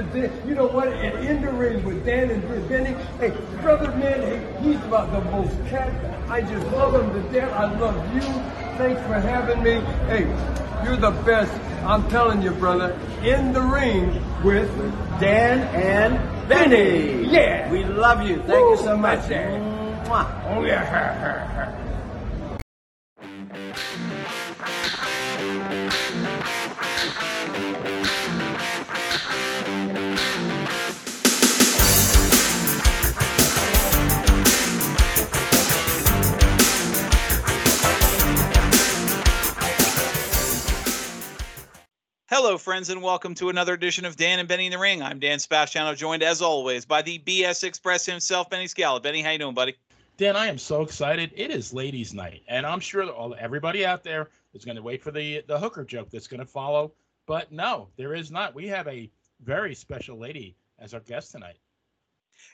to Dan. You know what? And in the ring with Dan and Benny. Hey, brother, man, hey, he's about the most cat. I just love him to death. I love you. Thanks for having me. Hey, you're the best. I'm telling you, brother. In the ring with Dan and Benny. Yeah. We love you. Thank you so much. Dan. Mwah. Oh yeah. Hello, friends, and welcome to another edition of Dan and Benny in the Ring. I'm Dan Sebastiano, joined as always by the BS Express himself, Benny Scala. Benny, how you doing, buddy? Dan, I am so excited. It is ladies' night, and I'm sure that all everybody out there is going to wait for the the hooker joke that's going to follow. But no, there is not. We have a very special lady as our guest tonight.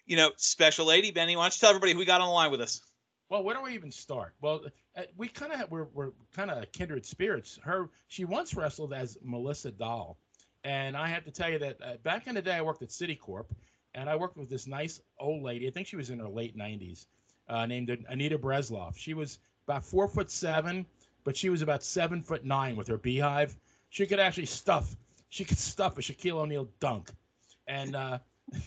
You know, special lady, Benny. Why don't you tell everybody who we got on the line with us? Well, where do we even start? Well, uh, we kind of we're we're kind of kindred spirits. Her she once wrestled as Melissa Dahl, and I have to tell you that uh, back in the day I worked at Citicorp, and I worked with this nice old lady. I think she was in her late 90s, uh, named Anita Breslov. She was about four foot seven, but she was about seven foot nine with her beehive. She could actually stuff. She could stuff a Shaquille O'Neal dunk, and. Uh,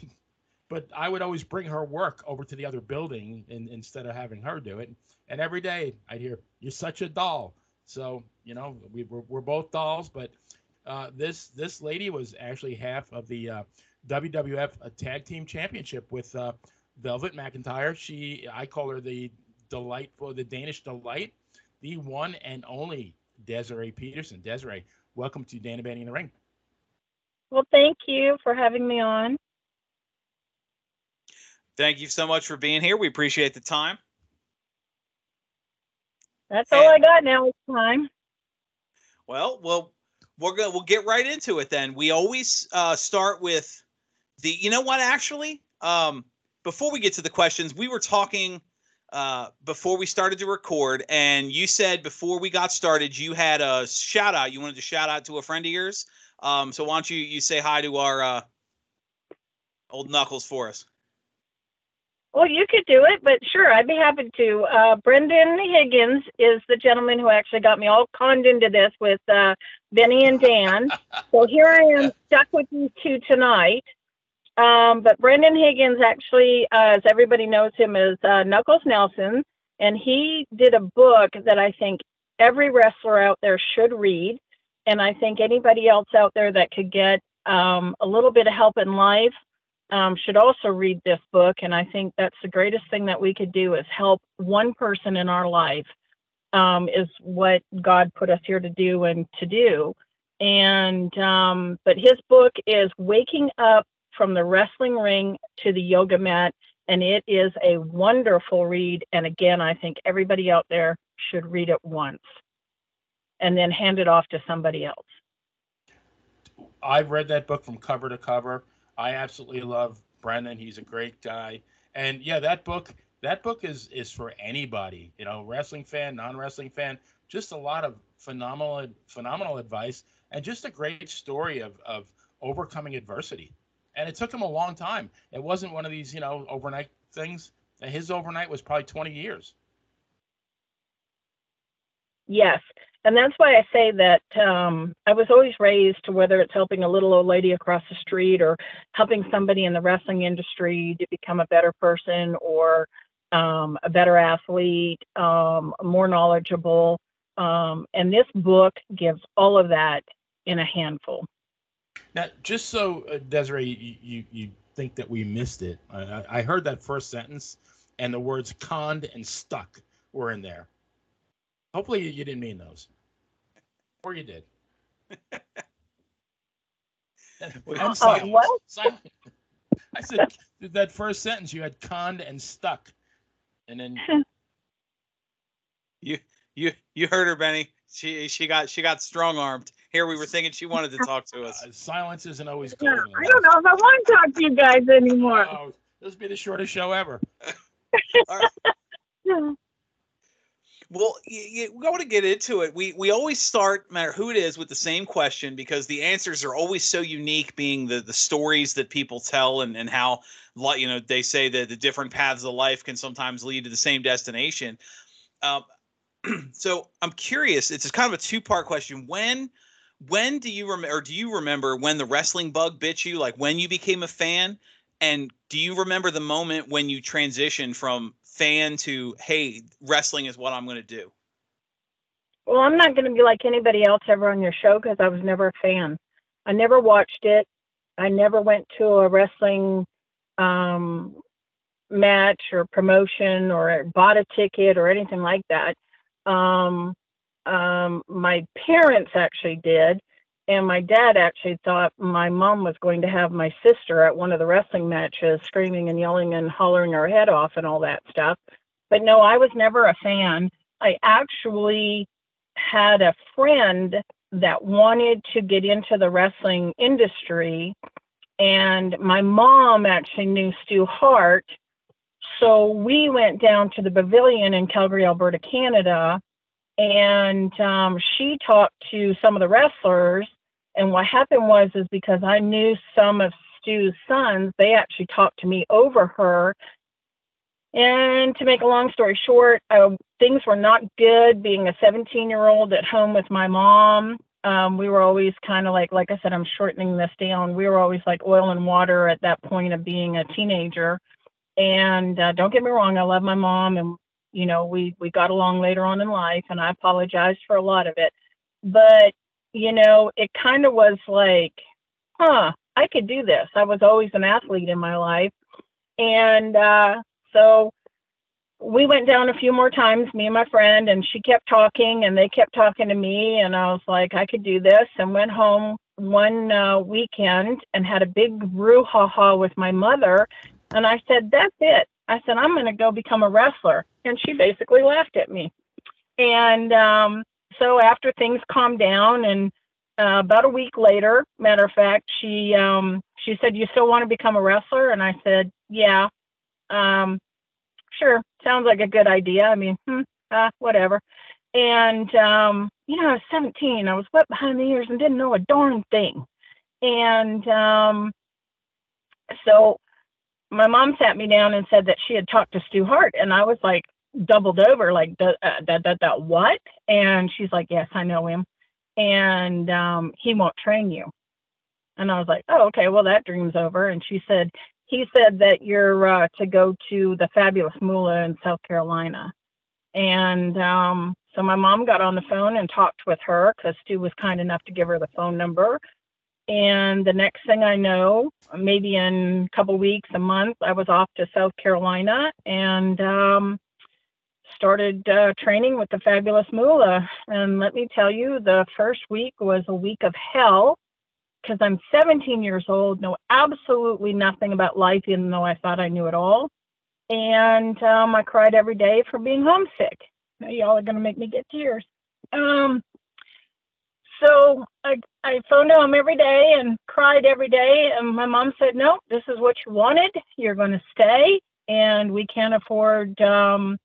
but I would always bring her work over to the other building in, instead of having her do it. And every day I'd hear, "You're such a doll." So you know, we we're, we're both dolls. But uh, this this lady was actually half of the uh, WWF uh, Tag Team Championship with uh, Velvet McIntyre. She I call her the delightful, the Danish delight, the one and only Desiree Peterson. Desiree, welcome to Dana Benny in the Ring. Well, thank you for having me on. Thank you so much for being here. We appreciate the time. That's all I got now. It's time. Well, well, we're gonna we'll get right into it then. We always uh, start with the. You know what? Actually, um, before we get to the questions, we were talking uh, before we started to record, and you said before we got started, you had a shout out. You wanted to shout out to a friend of yours. Um, so why don't you you say hi to our uh, old knuckles for us? Well, you could do it, but sure, I'd be happy to. Uh, Brendan Higgins is the gentleman who actually got me all conned into this with uh, Benny and Dan. so here I am stuck with you two tonight. Um, but Brendan Higgins actually, uh, as everybody knows him, is uh, Knuckles Nelson, and he did a book that I think every wrestler out there should read, and I think anybody else out there that could get um, a little bit of help in life um, should also read this book. And I think that's the greatest thing that we could do is help one person in our life, um, is what God put us here to do and to do. And, um, but his book is Waking Up from the Wrestling Ring to the Yoga Mat. And it is a wonderful read. And again, I think everybody out there should read it once and then hand it off to somebody else. I've read that book from cover to cover. I absolutely love Brendan. He's a great guy. And yeah, that book that book is is for anybody, you know, wrestling fan, non-wrestling fan, just a lot of phenomenal phenomenal advice and just a great story of of overcoming adversity. And it took him a long time. It wasn't one of these, you know, overnight things. His overnight was probably 20 years. Yes. And that's why I say that um, I was always raised to whether it's helping a little old lady across the street or helping somebody in the wrestling industry to become a better person or um, a better athlete, um, more knowledgeable. Um, and this book gives all of that in a handful. Now, just so uh, Desiree, you, you, you think that we missed it, I, I heard that first sentence and the words conned and stuck were in there. Hopefully you didn't mean those. Or you did. uh, what? I said that first sentence you had conned and stuck. And then you you you heard her, Benny. She she got she got strong armed. Here we were thinking she wanted to talk to us. Uh, silence isn't always good. Yeah, I don't know if I want to talk to you guys anymore. Oh, this will be the shortest show ever. Well, y- y- we want to get into it. We we always start, no matter who it is, with the same question because the answers are always so unique, being the the stories that people tell and and how, you know, they say that the different paths of life can sometimes lead to the same destination. Um, so I'm curious. It's kind of a two part question. When when do you remember? Or do you remember when the wrestling bug bit you? Like when you became a fan, and do you remember the moment when you transitioned from fan to hey, wrestling is what I'm going to do? Well, I'm not going to be like anybody else ever on your show because I was never a fan. I never watched it. I never went to a wrestling um, match or promotion or bought a ticket or anything like that. Um, um, my parents actually did, and my dad actually thought my mom was going to have my sister at one of the wrestling matches, screaming and yelling and hollering her head off and all that stuff. But no, I was never a fan. I actually had a friend that wanted to get into the wrestling industry, and my mom actually knew Stu Hart. So we went down to the pavilion in Calgary, Alberta, Canada, and um, she talked to some of the wrestlers. And what happened was, is because I knew some of Stu's sons, they actually talked to me over her. And to make a long story short, uh, things were not good being a 17 year old at home with my mom. Um, we were always kind of like, like I said, I'm shortening this down. We were always like oil and water at that point of being a teenager. And uh, don't get me wrong, I love my mom, and you know we we got along later on in life, and I apologized for a lot of it. But you know, it kind of was like, huh, I could do this. I was always an athlete in my life, and uh, so we went down a few more times, me and my friend, and she kept talking, and they kept talking to me, and I was like, I could do this, and went home one uh, weekend and had a big brouhaha with my mother and I said, That's it. I said, I'm going to go become a wrestler. And she basically laughed at me. And um, so after things calmed down, and uh, about a week later, matter of fact, she um, she said, "You still want to become a wrestler?" And I said, "Yeah, um, sure. Sounds like a good idea. I mean, hmm, uh, whatever." And um, you know, I was 17. I was wet behind the ears and didn't know a darn thing. And um, so my mom sat me down and said that she had talked to Stu Hart, and I was like doubled over, like that that that that what? And she's like, yes, I know him, and um, he won't train you. And I was like, oh, okay, well that dream's over. And she said, he said that you're uh, to go to the Fabulous Moolah in South Carolina, and um, so my mom got on the phone and talked with her because Stu was kind enough to give her the phone number. And the next thing I know, maybe in a couple weeks, a month, I was off to South Carolina and um, started uh, training with the Fabulous Moolah. And let me tell you, the first week was a week of hell because I'm 17 years old, know absolutely nothing about life, even though I thought I knew it all. And um, I cried every day for being homesick. Now, y'all are going to make me get tears. Um, so I, I phoned home every day and cried every day. And my mom said, No, this is what you wanted. You're going to stay, and we can't afford um,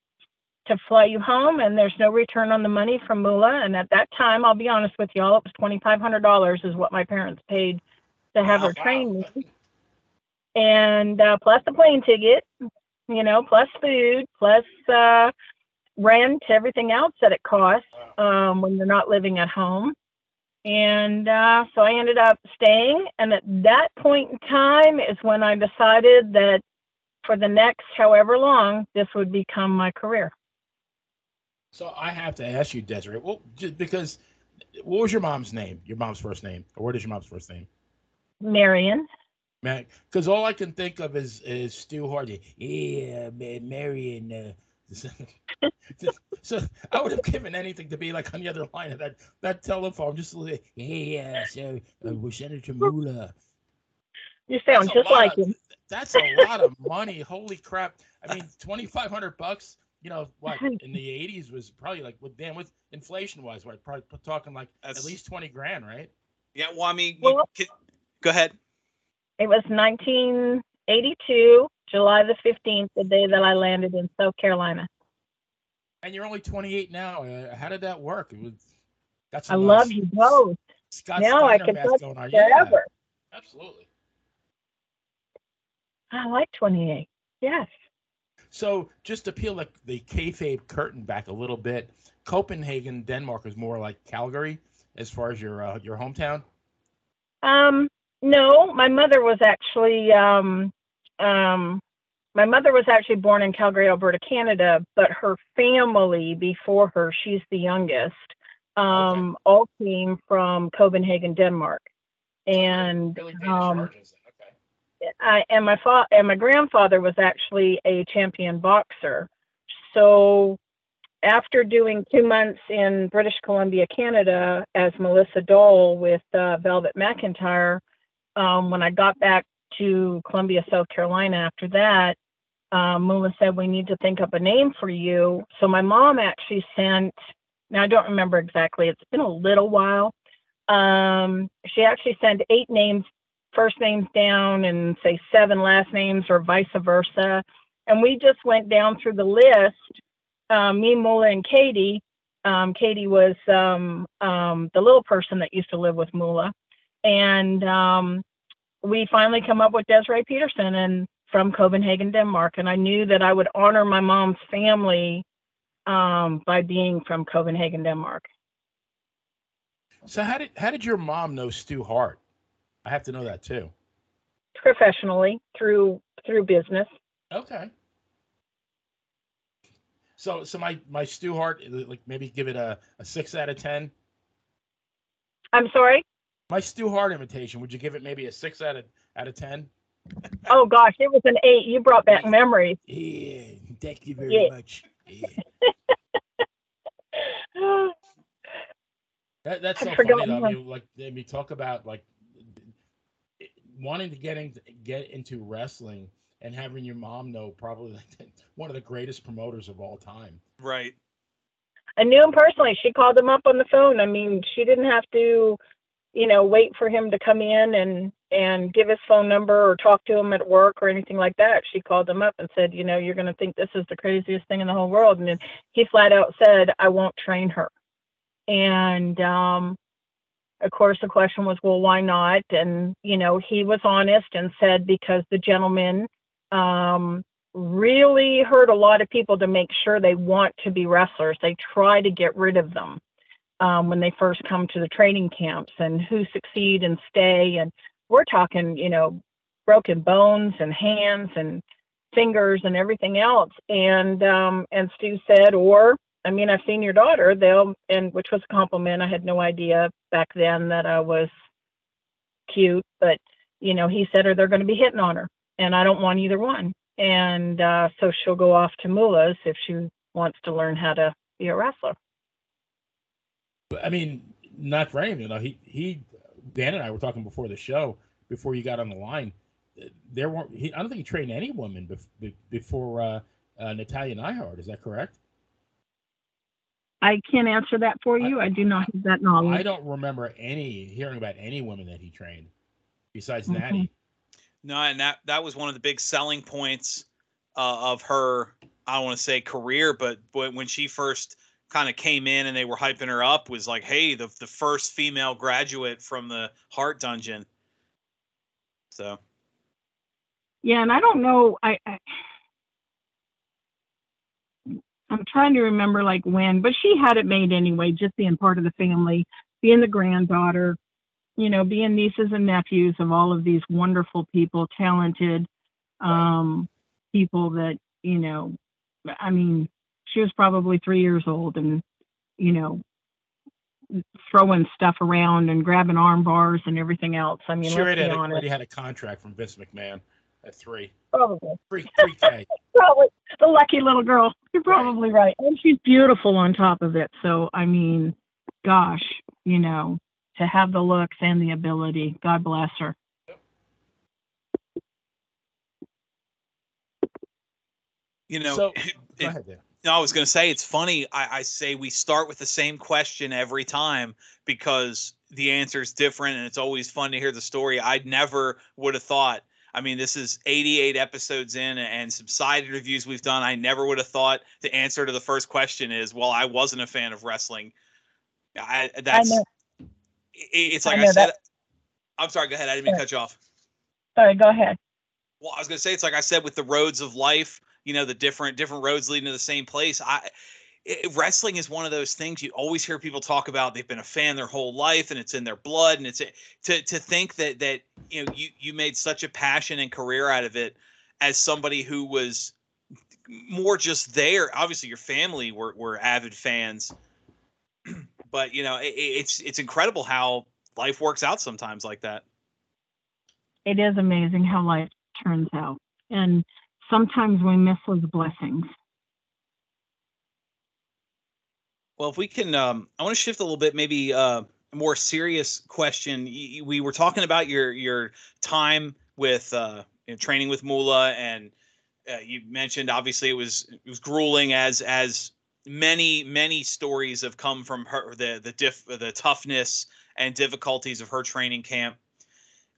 to fly you home, and there's no return on the money from Moolah. And at that time, I'll be honest with y'all, it was $2,500 is what my parents paid to have Wow, her train wow. me. And uh, plus the plane ticket, you know, plus food, plus uh, rent, everything else that it costs um, when you're not living at home. And uh, so I ended up staying. And at that point in time is when I decided that for the next however long, this would become my career. So I have to ask you, Desiree, well, just because what was your mom's name? Your mom's first name, or what is your mom's first name? Marion. Man, because all I can think of is is Stu Hardy. Yeah, man, Marion. Uh, so I would have given anything to be like on the other line of that that telephone, just like, yeah, so uh, we're Senator Mula. You sound That's just like of- him. That's a lot of money. Holy crap! I mean, twenty five hundred bucks. You know what? In the eighties was probably like with damn with inflation wise, what? Probably talking like That's- at least twenty grand, right? Yeah, well, I mean, you Well- can, go ahead. It was 1982, July the 15th, the day that I landed in South Carolina. And you're only 28 now. Uh, how did that work? It was, that's I love you both. Scott now I can math touch going on. Yeah, forever. absolutely. I like 28. Yes. So just to peel the, the kayfabe curtain back a little bit, Copenhagen, Denmark is more like Calgary as far as your uh, your hometown. Um, no, my mother was actually um, um, my mother was actually born in Calgary, Alberta, Canada, but her family before her, she's the youngest, um, all came from Copenhagen, Denmark. And um. Okay. I, and my fa- and my grandfather was actually a champion boxer. So after doing two months in British Columbia, Canada, as Melissa Dole with uh, Velvet McIntyre, um, when I got back to Columbia, South Carolina after that, um, Moolah said, We need to think up a name for you. So my mom actually sent, now I don't remember exactly, it's been a little while. Um, she actually sent eight names first names down and say seven last names or vice versa. And we just went down through the list, um, me, Moolah, and Katie. Um, Katie was um, um, the little person that used to live with Moolah. And um, we finally come up with Desiree Peterson and from Copenhagen, Denmark. And I knew that I would honor my mom's family um, by being from Copenhagen, Denmark. So how did how did your mom know Stu Hart? I have to know that too. Professionally through through business. Okay. So so my my Stu Hart like maybe give it a, a six out of ten. I'm sorry. My Stu Hart invitation, would you give it maybe a six out of out of ten? Oh gosh, it was an eight. You brought back memories. Yeah, thank you very Yeah. much. Yeah. That, that's I so funny. Though. I mean, like, I mean, talk about like wanting to get into get into wrestling and having your mom know probably one of the greatest promoters of all time. Right. I knew him personally. She called him up on the phone. I mean, she didn't have to, you know, wait for him to come in and and give his phone number or talk to him at work or anything like that. She called him up and said, you know, you're going to think this is the craziest thing in the whole world. And then he flat out said, I won't train her. And um, of course, the question was, well, why not? And you know, he was honest and said because the gentleman um, really hurt a lot of people to make sure they want to be wrestlers. They try to get rid of them um, when they first come to the training camps and who succeed and stay. And we're talking, you know, broken bones and hands and fingers and everything else. And um, and Stu said, or I mean, I've seen your daughter. They'll and which was a compliment. I had no idea back then that I was cute, but you know, he said, or they're going to be hitting on her, and I don't want either one and uh, so she'll go off to Moolah's if she wants to learn how to be a wrestler. I mean, not for anything. You know, he he Dan and I were talking before the show before you got on the line. There weren't. He, I don't think he trained any women bef- before uh, uh, Natalya Neidhart. Is that correct? I can't answer that for you. I, do not have that knowledge. I don't remember any hearing about any women that he trained besides Mhm. Natty. No, and that that was one of the big selling points uh, of her. I don't want to say career, but when when she first kind of came in and they were hyping her up, was like, hey, the the first female graduate from the Hart Dungeon. So Yeah, and I don't know. I, I I'm trying to remember like when, but she had it made anyway. Just being part of the family, being the granddaughter, you know, being nieces and nephews of all of these wonderful people, talented um, people that you know. I mean, she was probably three years old, and you know, throwing stuff around and grabbing arm bars and everything else. I mean, she let's be had, a, honest. already had a contract from Vince McMahon at three, Probably. three, three K. probably the lucky little girl. You're probably right. And she's beautiful on top of it. So I mean, gosh, you know, to have the looks and the ability, God bless her. you know, So- it- Go ahead, Dan. No, I was going to say it's funny. I, I say we start with the same question every time because the answer is different, and it's always fun to hear the story. I never would have thought. I mean, this is 88 episodes in and some side interviews we've done. I never would have thought the answer to the first question is, well, I wasn't a fan of wrestling. I, that's, know. it- it's like I I, said, that- I'm sorry, go ahead. I didn't mean to cut you off. Sorry, go ahead. Well, I was gonna say it's like I said with the roads of life, you know, the different different roads leading to the same place. I it, wrestling is one of those things you always hear people talk about. They've been a fan their whole life, and it's in their blood. And it's to to think that that you know you you made such a passion and career out of it as somebody who was more just there. Obviously, your family were were avid fans, but you know it, it's it's incredible how life works out sometimes like that. It is amazing how life turns out. And sometimes we miss those blessings. Well, if we can, um, I want to shift a little bit, maybe uh, a more serious question. We were talking about your your time with uh, you know, training with Moolah, and uh, you mentioned obviously it was it was grueling as as many many stories have come from her the the diff the toughness and difficulties of her training camp.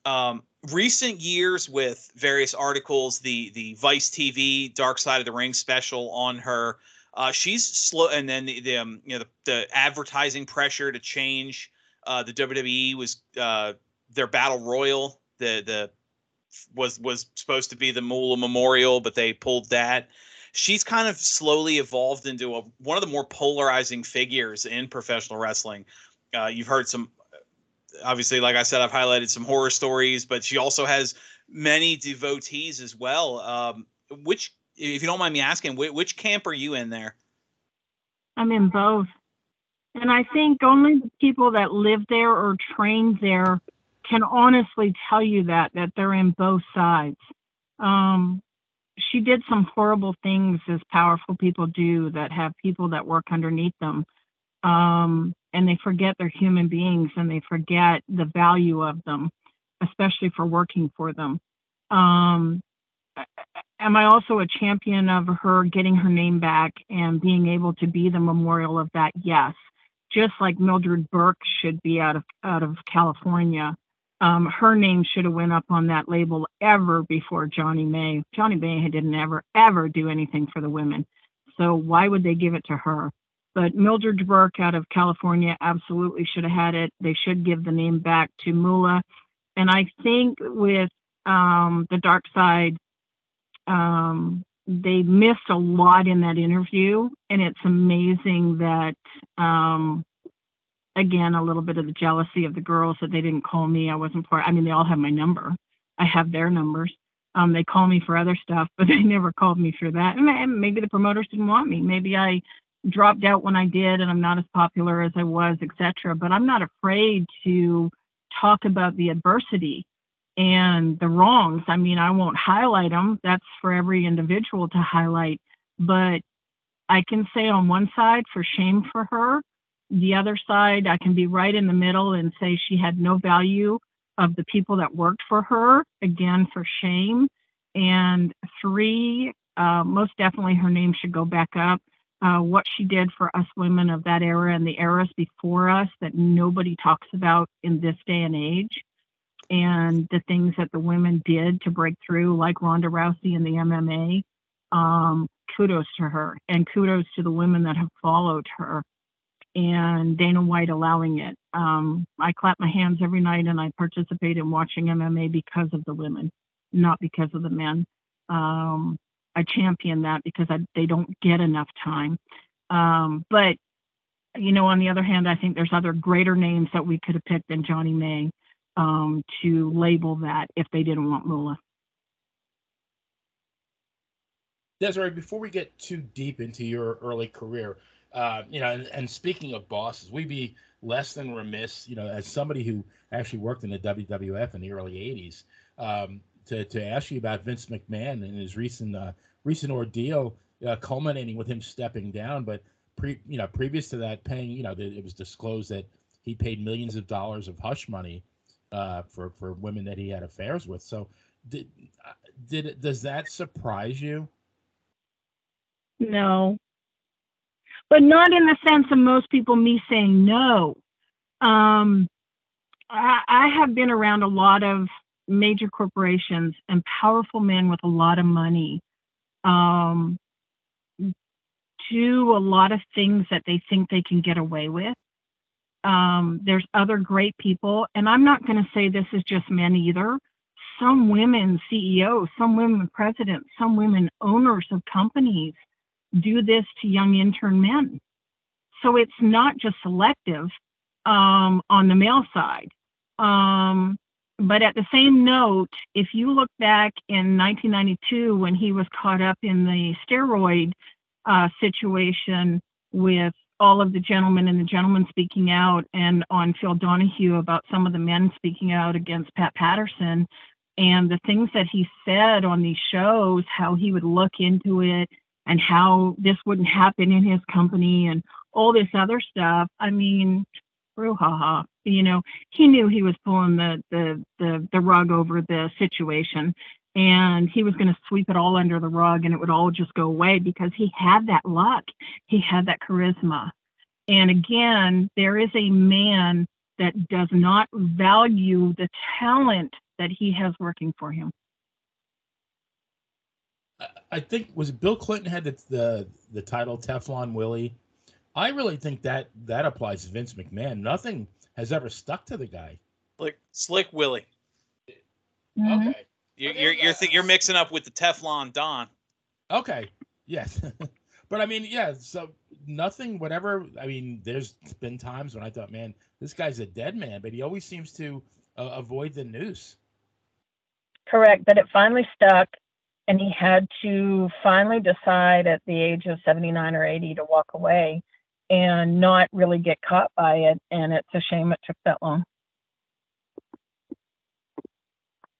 Um, recent years with various articles, the the Vice TV Dark Side of the Ring special on her uh, she's slow, and then the, the um, you know the, the advertising pressure to change. Uh, the WWE was uh, their battle royal. The the was was supposed to be the Moolah Memorial, but they pulled that. She's kind of slowly evolved into a, one of the more polarizing figures in professional wrestling. Uh, you've heard some, obviously, like I said, I've highlighted some horror stories, but she also has many devotees as well. Um, which if you don't mind me asking, which, camp are you in there? I'm in both. And I think only the people that live there or trained there can honestly tell you that, that they're in both sides. Um, she did some horrible things as powerful people do that have people that work underneath them. Um, and they forget they're human beings and they forget the value of them, especially for working for them. Um, am I also a champion of her getting her name back and being able to be the memorial of that? Yes. Just like Mildred Burke should be out of out of California. Um, her name should have went up on that label ever before Johnny May. Johnny May didn't ever ever do anything for the women, so why would they give it to her? But Mildred Burke out of California absolutely should have had it. They should give the name back to Moolah, and I think with um, the Dark Side um, they missed a lot in that interview, and it's amazing that, um, again, a little bit of the jealousy of the girls that they didn't call me. I wasn't part. I mean, they all have my number. I have their numbers. Um, they call me for other stuff, but they never called me for that. And ma- maybe the promoters didn't want me. Maybe I dropped out when I did, and I'm not as popular as I was, etc. But I'm not afraid to talk about the adversity and the wrongs. I mean, I won't highlight them. That's for every individual to highlight. But I can say on one side for shame for her, the other side, I can be right in the middle and say she had no value of the people that worked for her, again, for shame. And three, uh, most definitely her name should go back up. Uh, what she did for us women of that era and the eras before us that nobody talks about in this day and age and the things that the women did to break through, like Ronda Rousey in the MMA. Um, kudos to her, and kudos to the women that have followed her, and Dana White allowing it. Um, I clap my hands every night, and I participate in watching MMA because of the women, not because of the men. Um, I champion that because I, they don't get enough time. Um, but you know, on the other hand, I think there's other greater names that we could have picked than Johnny May um, to label that if they didn't want Moolah. Desiree, before we get too deep into your early career, uh, you know, and, and, speaking of bosses, we'd be less than remiss, you know, as somebody who actually worked in the WWF in the early '80s, um, to to ask you about Vince McMahon and his recent uh, recent ordeal, uh, culminating with him stepping down. But pre, you know, previous to that, paying, you know, it was disclosed that he paid millions of dollars of hush money uh, for for women that he had affairs with. So, did did does that surprise you? No, but not in the sense of most people me saying no. Um, I, I have been around a lot of major corporations and powerful men with a lot of money um, do a lot of things that they think they can get away with. Um, there's other great people, and I'm not going to say this is just men either. Some women CEOs, some women presidents, some women owners of companies do this to young intern men. So it's not just selective um, on the male side. Um, but at the same note, if you look back in 1992 when he was caught up in the steroid uh, situation with all of the gentlemen and the gentlemen speaking out, and on Phil Donahue about some of the men speaking out against Pat Patterson, and the things that he said on these shows, how he would look into it and how this wouldn't happen in his company and all this other stuff. I mean, brouhaha. You know, he knew he was pulling the the the, the rug over the situation, and he was going to sweep it all under the rug, and it would all just go away because he had that luck, he had that charisma. And again, there is a man that does not value the talent that he has working for him. I think was Bill Clinton had the, the the title Teflon Willie I really think that that applies to Vince McMahon. Nothing has ever stuck to the guy. Like Slick Willie. Mm-hmm. Okay. You're you're you're, th- you're mixing up with the Teflon Don. Okay. Yes. but I mean, yeah. So nothing. Whatever. I mean, there's been times when I thought, man, this guy's a dead man, but he always seems to uh, avoid the noose. Correct, but it finally stuck, and he had to finally decide at the age of 79 or 80 to walk away and not really get caught by it. And it's a shame it took that long.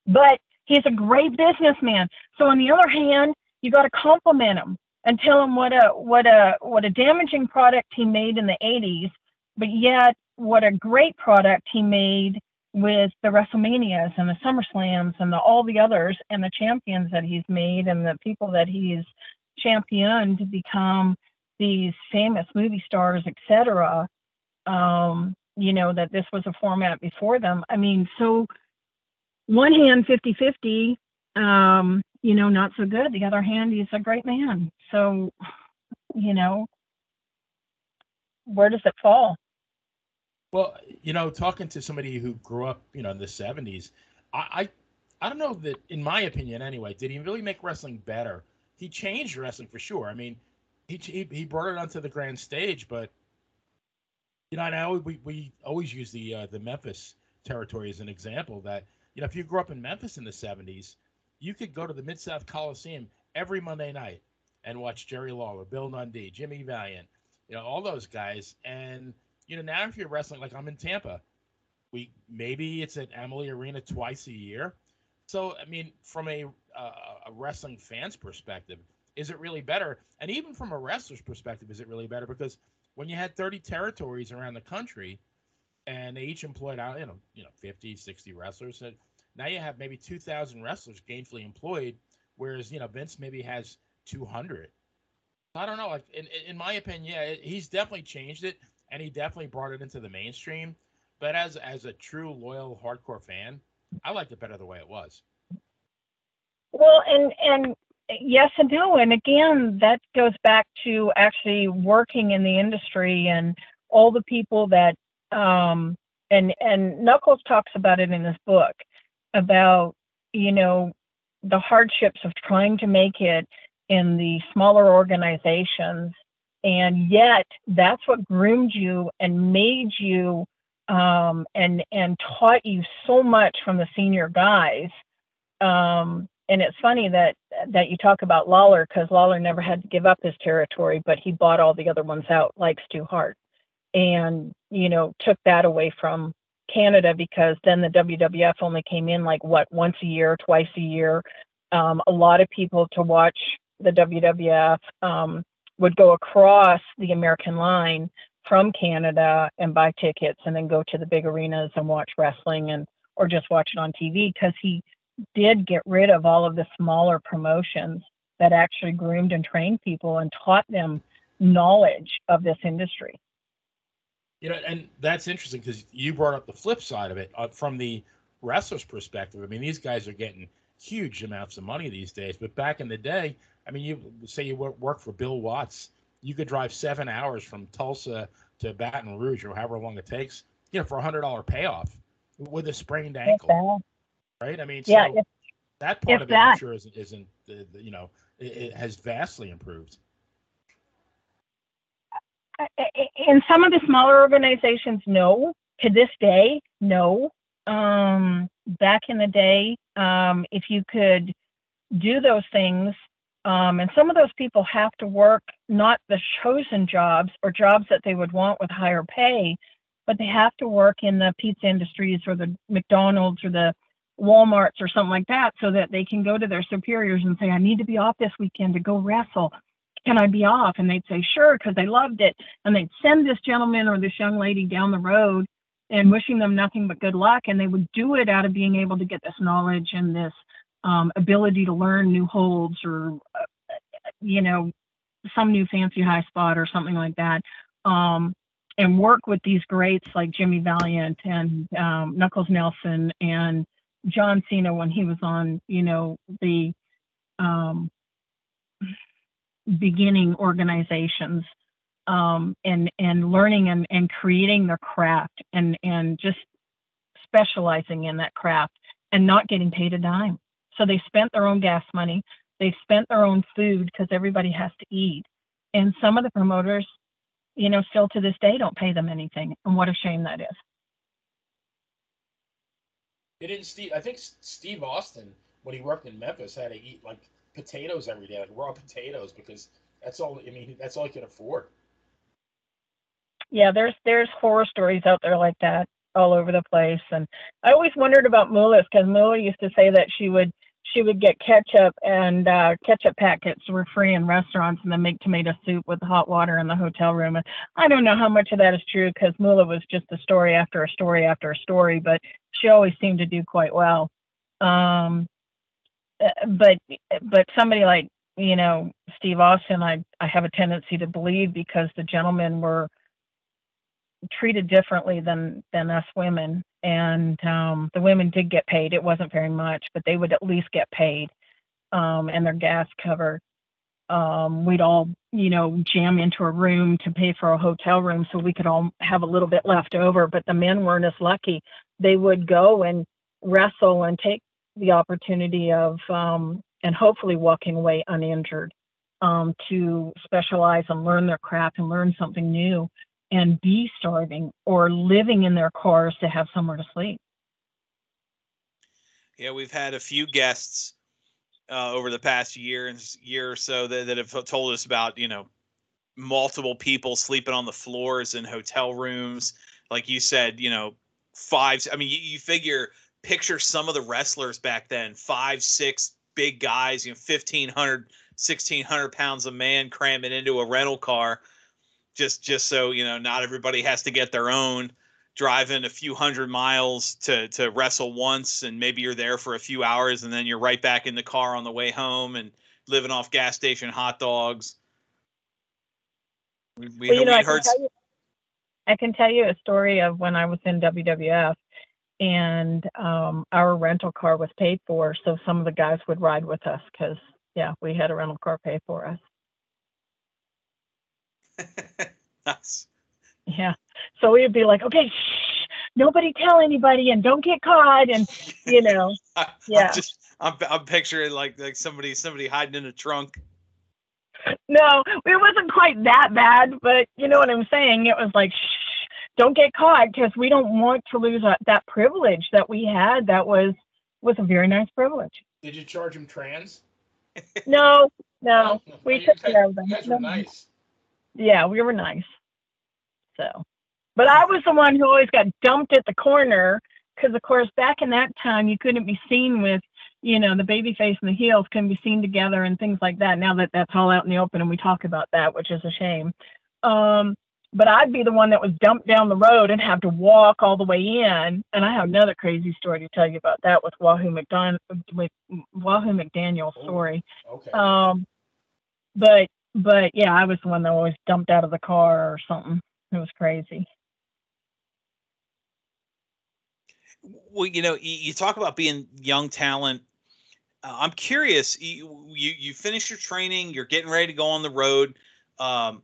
But he's a great businessman. So on the other hand, you got to compliment him and tell him what a what a what a damaging product he made in the 80s, but yet what a great product he made with the WrestleManias and the SummerSlams and the, all the others and the champions that he's made and the people that he's championed to become these famous movie stars, etc. Um, you know, that this was a format before them. I mean, so one hand 50 50, um, you know, not so good. The other hand, he's a great man. So, you know, where does it fall? Well, you know, talking to somebody who grew up, you know, in the 70s, I, I, I don't know that, in my opinion anyway, did he really make wrestling better? He changed wrestling for sure. I mean, he, he, he brought it onto the grand stage, but you know, and I we, we always use the uh, the Memphis territory as an example that you know if you grew up in Memphis in the '70s, you could go to the Mid South Coliseum every Monday night and watch Jerry Lawler, Bill Dundee, Jimmy Valiant, you know, all those guys. And you know, now if you're wrestling, like I'm in Tampa, we maybe it's at Amalie Arena twice a year. So I mean, from a uh, a wrestling fan's perspective, is it really better? And even from a wrestler's perspective, is it really better? Because when you had 30 territories around the country and they each employed out, you know, you know, 50, 60 wrestlers, and now you have maybe 2,000 wrestlers gainfully employed, whereas, you know, Vince maybe has 200. I don't know. In, in my opinion, yeah, he's definitely changed it and he definitely brought it into the mainstream. But as as a true loyal hardcore fan, I liked it better the way it was. Well, and and yes and no. And again, that goes back to actually working in the industry and all the people that um, and and Knuckles talks about it in his book about you know the hardships of trying to make it in the smaller organizations. And yet that's what groomed you and made you um, and and taught you so much from the senior guys. Um, and it's funny that that you talk about Lawler because Lawler never had to give up his territory, but he bought all the other ones out like Stu Hart, and you know took that away from Canada because then the WWF only came in like what once a year, twice a year. Um, a lot of people to watch the WWF um, would go across the American line from Canada and buy tickets and then go to the big arenas and watch wrestling and or just watch it on TV because he did get rid of all of the smaller promotions that actually groomed and trained people and taught them knowledge of this industry. You know, and that's interesting because you brought up the flip side of it uh, from the wrestler's perspective, I mean, these guys are getting huge amounts of money these days. But back in the day, I mean, you say you work, for Bill Watts, you could drive seven hours from Tulsa to Baton Rouge or however long it takes, you know, for a hundred dollar payoff with a sprained ankle, right? I mean, so Yeah, if- that part of it, that- sure, isn't, isn't you know, it, it has vastly improved. In some of the smaller organizations, no. To this day, no. Um, back in the day, um, if you could do those things, um, and some of those people have to work not the chosen jobs or jobs that they would want with higher pay, but they have to work in the pizza industries or the McDonald's or the Walmarts or something like that so that they can go to their superiors and say, I need to be off this weekend to go wrestle. Can I be off? And they'd say, sure, because they loved it and they'd send this gentleman or this young lady down the road and wishing them nothing but good luck and they would do it out of being able to get this knowledge and this um, ability to learn new holds or uh, you know some new fancy high spot or something like that um, and work with these greats like jimmy valiant and um, knuckles nelson and john cena when he was on you know the um, beginning organizations um, and and learning and, and creating their craft and and just specializing in that craft and not getting paid a dime. So they spent their own gas money, they spent their own food because everybody has to eat. And some of the promoters, you know, still to this day don't pay them anything. And what a shame that is. It didn't Steve. I think Steve Austin, when he worked in Memphis, had to eat like potatoes every day, like raw potatoes, because that's all. I mean, that's all he could afford. yeah there's there's horror stories out there like that all over the place and i always wondered about Moolah's because Moolah used to say that she would she would get ketchup and uh, ketchup packets were free in restaurants and then make tomato soup with hot water in the hotel room and i don't know how much of that is true because Mula was just a story after a story after a story but she always seemed to do quite well um but but somebody like you know steve austin i i have a tendency to believe because the gentlemen were treated differently than than us women. And um the women did get paid. It wasn't very much but they would at least get paid um and their gas covered um we'd all you know jam into a room to pay for a hotel room so we could all have a little bit left over. But the men weren't as lucky. They would go and wrestle and take the opportunity of um and hopefully walking away uninjured um to specialize and learn their craft and learn something new and be starving or living in their cars to have somewhere to sleep. Yeah, we've had a few guests uh, over the past year and year or so that, that have told us about you know multiple people sleeping on the floors in hotel rooms. Like you said, you know, five. I mean, you, you figure picture some of the wrestlers back then, five, six big guys, you know, 1,500, 1,600 pounds a man cramming into a rental car. Just, just so you know, not everybody has to get their own driving a few hundred miles to to wrestle once and maybe you're there for a few hours and then you're right back in the car on the way home and living off gas station hot dogs we, we, well, know, I can, you, I can tell you a story of when I was in WWF and um, our rental car was paid for. So some of the guys would ride with us because, yeah, we had a rental car paid for us. Nice. Yeah. So we'd be like, okay, shh, nobody tell anybody and don't get caught. And, you know, I, Yeah. I'm just I'm, I'm picturing like like somebody somebody hiding in a trunk no, it wasn't quite that bad, but you know what I'm saying? It was like, shh, don't get caught because we don't want to lose that, that privilege that we had. That was was a very nice privilege. Did you charge him trans? No, no, No? we took care of them. You guys were nice. Yeah, we were nice. So, but I was the one who always got dumped at the corner because, of course, back in that time, you couldn't be seen with, you know, the baby face and the heels couldn't be seen together and things like that. Now that that's all out in the open and we talk about that, which is a shame. Um, but I'd be the one that was dumped down the road and have to walk all the way in. And I have another crazy story to tell you about that with Wahoo McDon with Wahoo McDaniel's Oh. story. Okay. Um, but but yeah, I was the one that always dumped out of the car or something. It was crazy. well, you know, you, you talk about being young talent. Uh, I'm curious. You, you you finish your training. You're getting ready to go on the road. Um,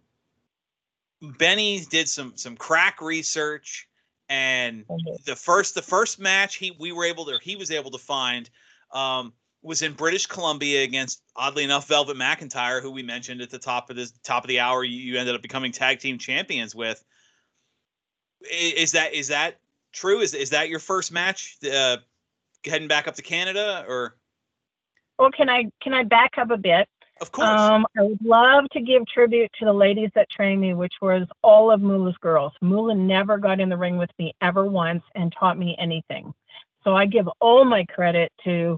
Benny did some some crack research, and Mhm. the first the first match he we were able to he was able to find um, was in British Columbia against oddly enough Velvet McIntyre, who we mentioned at the top of this top of the hour. You, you ended up becoming tag team champions with. I- Is that is that true? Is is that your first match? Uh, heading back up to Canada, or Well, can I can I back up a bit? Of course. Um, I would love to give tribute to the ladies that trained me, which was all of Moolah's girls. Moolah never got in the ring with me ever once and taught me anything. So I give all my credit to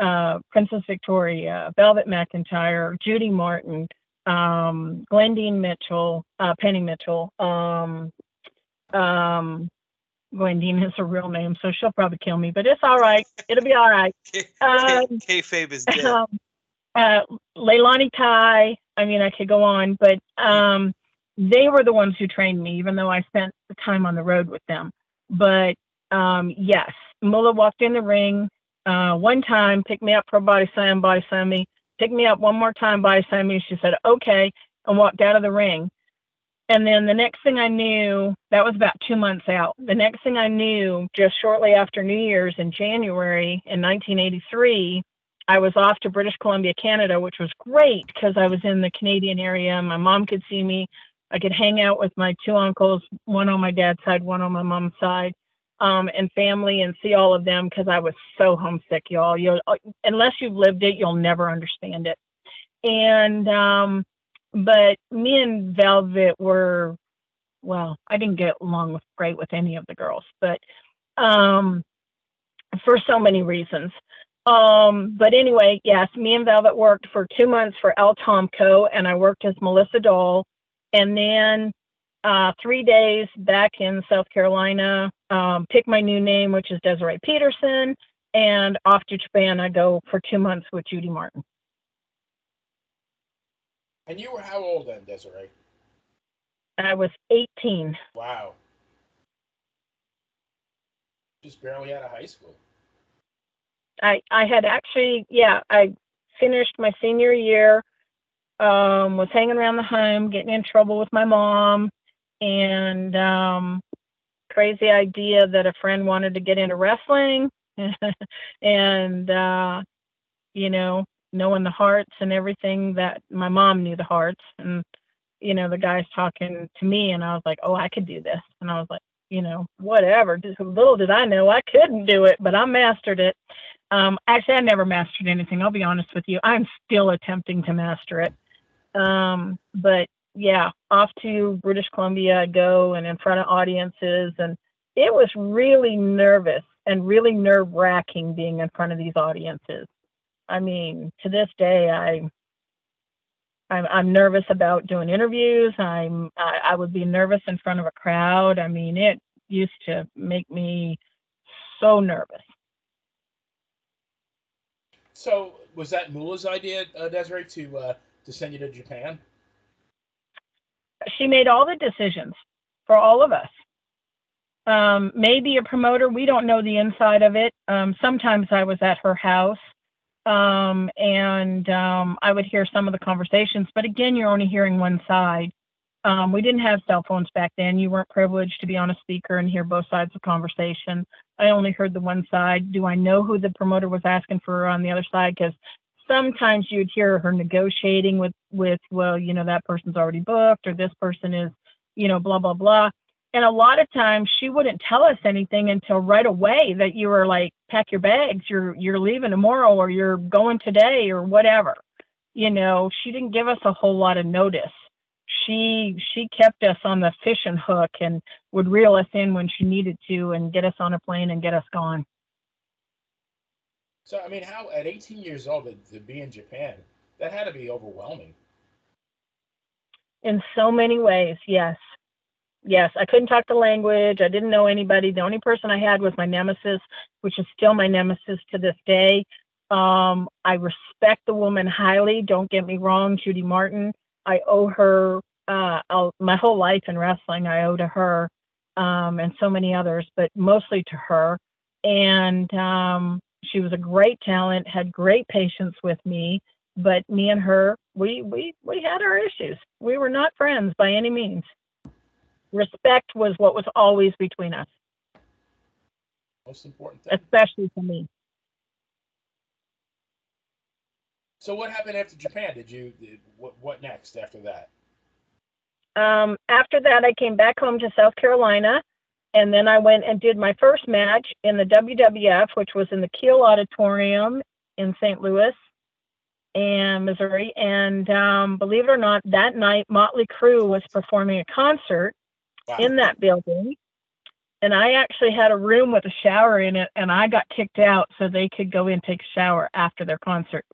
uh, Princess Victoria, Velvet McIntyre, Judy Martin, um, Glendine Mitchell, uh, Penny Mitchell. Um, um, Glendine is her real name, so she'll probably kill me, but it's all right. It'll be all right. Um, K- kayfabe is dead. um, uh, Leilani Kai. I mean, I could go on, but um, they were the ones who trained me, even though I spent the time on the road with them. But um, yes, Moolah walked in the ring uh, one time, picked me up for a body slam, body slam me, picked me up one more time, body slam me. She said, okay, and walked out of the ring. And then the next thing I knew, that was about two months out. The next thing I knew, just shortly after New Year's in January in 1983, I was off to British Columbia, Canada, which was great because I was in the Canadian area. My mom could see me. I could hang out with my two uncles, one on my dad's side, one on my mom's side, um, and family, and see all of them because I was so homesick, y'all. You unless you've lived it, you'll never understand it. And um, but me and Velvet were, well, I didn't get along with great with any of the girls, but um, for so many reasons. Um, but anyway, yes, me and Velvet worked for two months for Al Tomko, and I worked as Melissa Doll. And then uh, three days back in South Carolina, um, pick my new name, which is Desiree Peterson, and off to Japan I go for two months with Judy Martin. And you were how old then, Desiree? I was 18. Wow. Just barely out of high school. I, I had actually, yeah, I finished my senior year, um, was hanging around the home, getting in trouble with my mom, and um, crazy idea that a friend wanted to get into wrestling, and uh, you know, knowing the Harts and everything that my mom knew the Harts, and you know, the guys talking to me, and I was like, oh, I could do this, and I was like, you know, whatever. Little did I know I couldn't do it, but I mastered it. Um, actually, I never mastered anything. I'll be honest with you. I'm still attempting to master it. Um, but yeah, off to British Columbia I go and in front of audiences. And it was really nervous and really nerve wracking being in front of these audiences. I mean, to this day, I, I'm, I'm nervous about doing interviews. I'm, I, I would be nervous in front of a crowd. I mean, it used to make me so nervous. So was that Moolah's idea, uh, Desiree, to uh, to send you to Japan? she made all the decisions for all of us. Um, maybe a promoter, we don't know the inside of it. Um, sometimes I was at her house um, and um, I would hear some of the conversations, but again, you're only hearing one side. Um, we didn't have cell phones back then. You weren't privileged to be on a speaker and hear both sides of conversation. I only heard the one side. Do I know who the promoter was asking for on the other side? Because sometimes you'd hear her negotiating with with well you know that person's already booked or this person is you know blah blah blah and a lot of times she wouldn't tell us anything until right away that you were like pack your bags you're you're leaving tomorrow or you're going today or whatever you know she didn't give us a whole lot of notice she she kept us on the fishing hook and would reel us in when she needed to and get us on a plane and get us gone. So I mean, how at 18 years old to, to be in Japan, that had to be overwhelming. in so many ways yes. Yes i couldn't talk the language i didn't know anybody. The only person i had was my nemesis which is still my nemesis to this day. Um, i respect the woman highly don't get me wrong judy martin i owe her uh, my whole life in wrestling i owe to her um, and so many others but mostly to her and um, she was a great talent, had great patience with me. But me and her, we we we had our issues. We were not friends by any means. Respect was what was always between us, Most important thing. especially for me. So what happened after Japan? Did you did- what what next after that? Um, after that, I came back home to South Carolina, and then I went and did my first match in the WWF, which was in the Kiel Auditorium in St. Louis and Missouri. And um, believe it or not, that night Motley Crue was performing a concert Wow. in that building. And I actually had a room with a shower in it, and I got kicked out so they could go in and take a shower after their concert.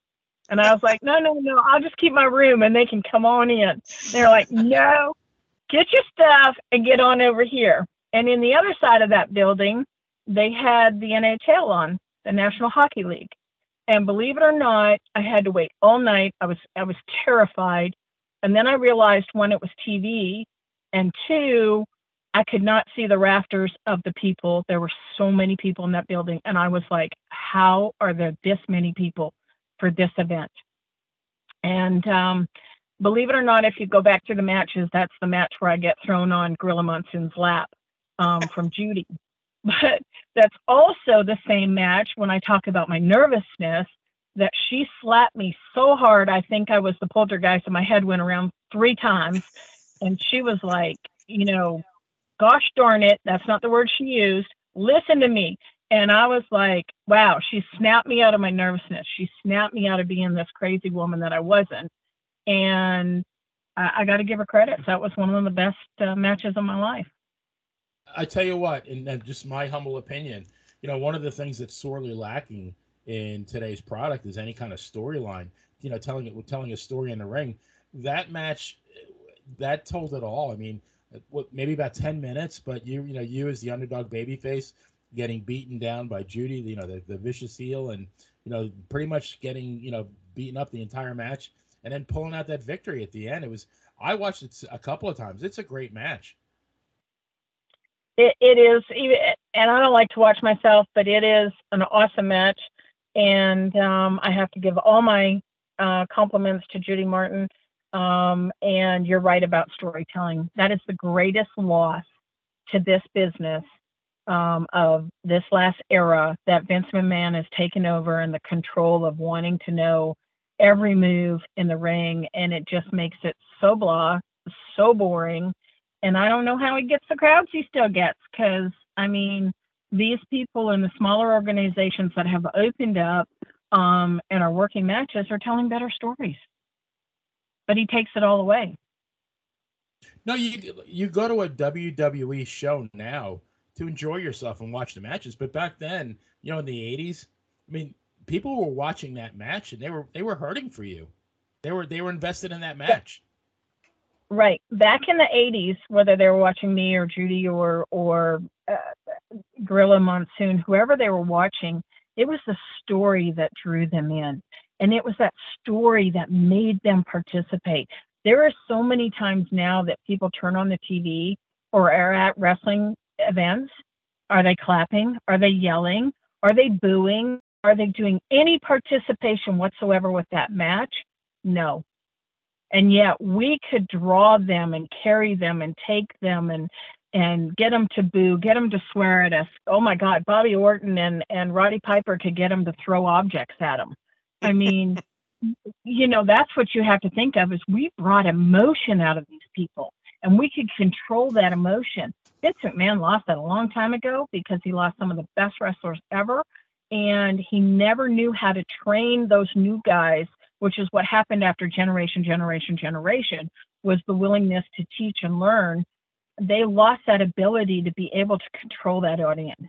And I was like, no, no, no, I'll just keep my room and they can come on in. They're like, no, get your stuff and get on over here. And in the other side of that building, they had the NHL on, the National Hockey League. And believe it or not, I had to wait all night. I was I was terrified. And then I realized one, it was TV, and two, I could not see the rafters of the people. There were so many people in that building. And I was like, how are there this many people for this event? And um, believe it or not, if you go back to the matches, that's the match where I get thrown on Gorilla Monsoon's lap um, from Judy. But that's also the same match when I talk about my nervousness that she slapped me so hard, I think I was the poltergeist and my head went around three times. And she was like, you know, gosh darn it, that's not the word she used. Listen to me. And I was like, wow, she snapped me out of my nervousness. She snapped me out of being this crazy woman that I wasn't. And I, I got to give her credit. That was one of the best uh, matches of my life. I tell you what, and, just my humble opinion, you know, one of the things that's sorely lacking in today's product is any kind of storyline. You know, telling it, telling a story in the ring. That match, that told it all. I mean, what maybe about ten minutes, but you, you know, you as the underdog babyface getting beaten down by Judy, you know, the, the vicious heel, and you know, pretty much getting you know beaten up the entire match, and then pulling out that victory at the end. It was. I watched it a couple of times. It's a great match. It, it is, and I don't like to watch myself, but it is an awesome match. And um, I have to give all my uh, compliments to Judy Martin. Um, and you're right about storytelling. That is the greatest loss to this business um, of this last era that Vince McMahon has taken over and the control of wanting to know every move in the ring. And it just makes it so blah, so boring and I don't know how he gets the crowds he still gets because I mean these people in the smaller organizations that have opened up um, and are working matches are telling better stories, but he takes it all away. No, you you go to a WWE show now to enjoy yourself and watch the matches. But back then, you know, in the '80s, I mean, people were watching that match and they were they were hurting for you. They were they were invested in that match. Right back in the '80s, whether they were watching me or Judy or or uh, Gorilla Monsoon, whoever they were watching, it was the story that drew them in, and it was that story that made them participate. There are so many times now that people turn on the TV or are at wrestling events. Are they clapping? Are they yelling? Are they booing? Are they doing any participation whatsoever with that match? No. And yet we could draw them and carry them and take them and and get them to boo, get them to swear at us. Oh my God, Bobby Orton and and Roddy Piper could get them to throw objects at them. I mean, you know, that's what you have to think of is we brought emotion out of these people and we could control that emotion. Vince McMahon lost that a long time ago because he lost some of the best wrestlers ever. And he never knew how to train those new guys, which is what happened after generation, generation, generation, was the willingness to teach and learn. They lost that ability to be able to control that audience.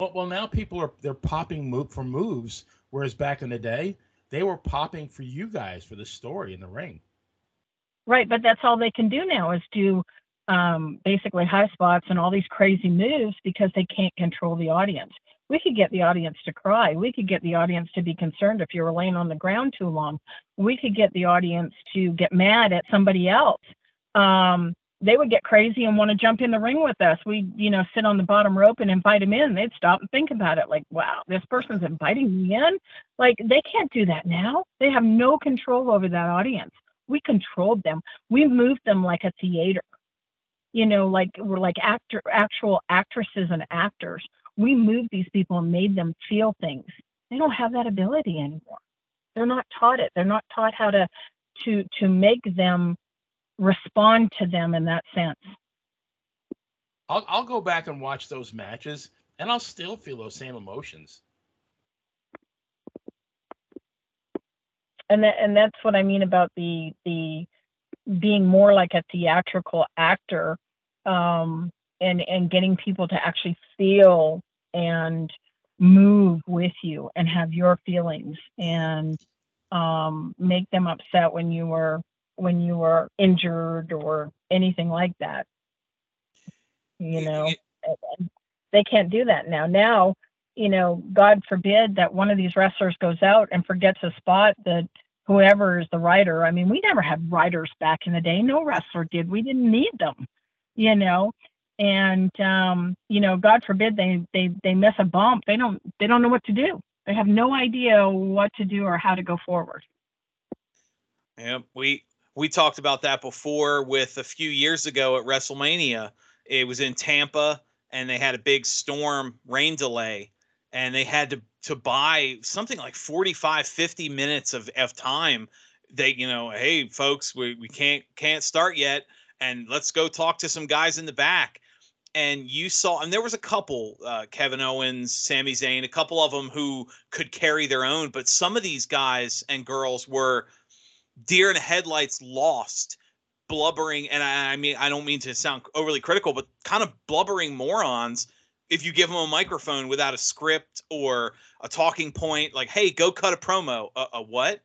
Well, well, now people are they're popping move for moves, whereas back in the day they were popping for you guys for the story in the ring. Right, but that's all they can do now is do um, basically high spots and all these crazy moves because they can't control the audience. We could get the audience to cry. We could get the audience to be concerned if you were laying on the ground too long. We could get the audience to get mad at somebody else. Um, they would get crazy and want to jump in the ring with us. We, you know, sit on the bottom rope and invite them in. They'd stop and think about it, like, wow, this person's inviting me in. Like they can't do that now. They have no control over that audience. We controlled them. We moved them like a theater. You know, like we're like actor, actual actresses and actors. We moved these people and made them feel things. They don't have that ability anymore. They're not taught it. They're not taught how to to to make them respond to them in that sense. I'll I'll go back and watch those matches, and I'll still feel those same emotions. And that, and that's what I mean about the the being more like a theatrical actor, um, and and getting people to actually feel and move with you and have your feelings and um, make them upset when you were when you were injured or anything like that. You know, they can't do that now. Now, you know, God forbid that one of these wrestlers goes out and forgets a spot that whoever is the writer. I mean, we never had writers back in the day. No wrestler did. We didn't need them, you know. And um, you know, God forbid they they they miss a bump. They don't they don't know what to do. They have no idea what to do or how to go forward. Yeah, we we talked about that before with a few years ago at WrestleMania. It was in Tampa and they had a big storm rain delay and they had to to buy something like 45 50 minutes of, of time they you know hey folks we, we can't can't start yet and let's go talk to some guys in the back. And you saw and there was a couple uh, kevin owens Sami Zayn a couple of them who could carry their own but some of these guys and girls were deer in headlights lost blubbering and I, I mean i don't mean to sound overly critical but kind of blubbering morons if you give them a microphone without a script or a talking point like hey go cut a promo a, a what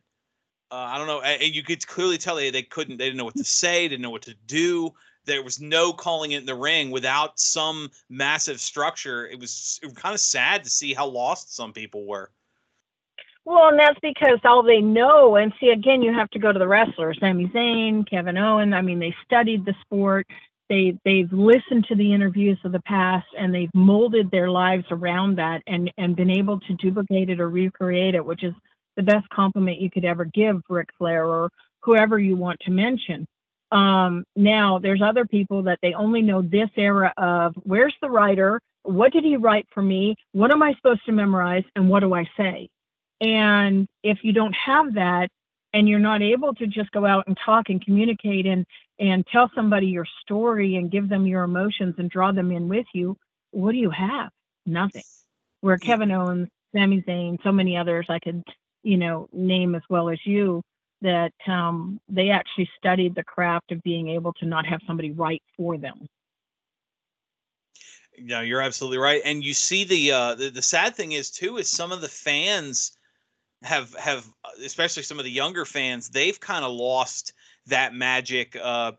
uh, i don't know and you could clearly tell they, they couldn't they didn't know what to say didn't know what to do there was no calling it in the ring without some massive structure it was, it was kind of sad to see how lost some people were well, and that's because all they know, and see, again, you have to go to the wrestlers, Sami Zayn, Kevin Owens. I mean, they studied the sport. They they've listened to the interviews of the past, and they've molded their lives around that, and and been able to duplicate it or recreate it, which is the best compliment you could ever give Ric Flair or whoever you want to mention. Um, now, there's other people that they only know this era of where's the writer? What did he write for me? What am I supposed to memorize? And what do I say? And if you don't have that and you're not able to just go out and talk and communicate and and tell somebody your story and give them your emotions and draw them in with you, what do you have? Nothing. Where Kevin Owens, Sami Zayn, so many others I could, you know, name as well as you, that um, they actually studied the craft of being able to not have somebody write for them. No, you're absolutely right. And you see the uh the, the sad thing is too is some of the fans have have especially some of the younger fans they've kind of lost that magic uh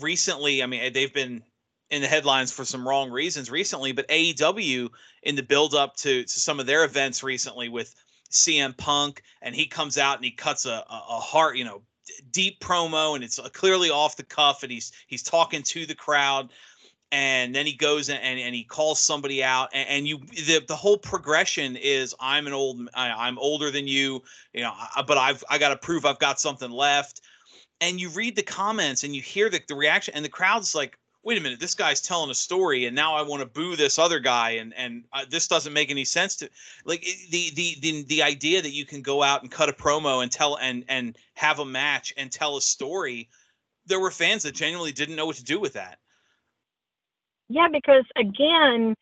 recently i mean they've been in the headlines for some wrong reasons recently but AEW in the build up to to some of their events recently with CM Punk and he comes out and he cuts a a, heart you know deep promo and it's clearly off the cuff and he's he's talking to the crowd and then he goes and, and, and he calls somebody out and, and, you the, the whole progression is i'm an old I, am older than you you know I, but i've i got to prove i've got something left and you read the comments and you hear the, the reaction and the crowd's like wait a minute this guy's telling a story and now i want to boo this other guy and and uh, this doesn't make any sense to like the, the the the idea that you can go out and cut a promo and tell and and have a match and tell a story there were fans that genuinely didn't know what to do with that. Yeah, because again,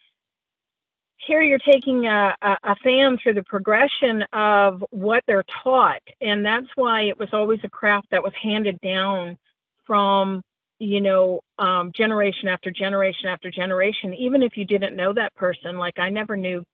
here you're taking a, a, a, fan through the progression of what they're taught. And that's why it was always a craft that was handed down from, you know, um, generation after generation after generation, even if you didn't know that person. Like I never knew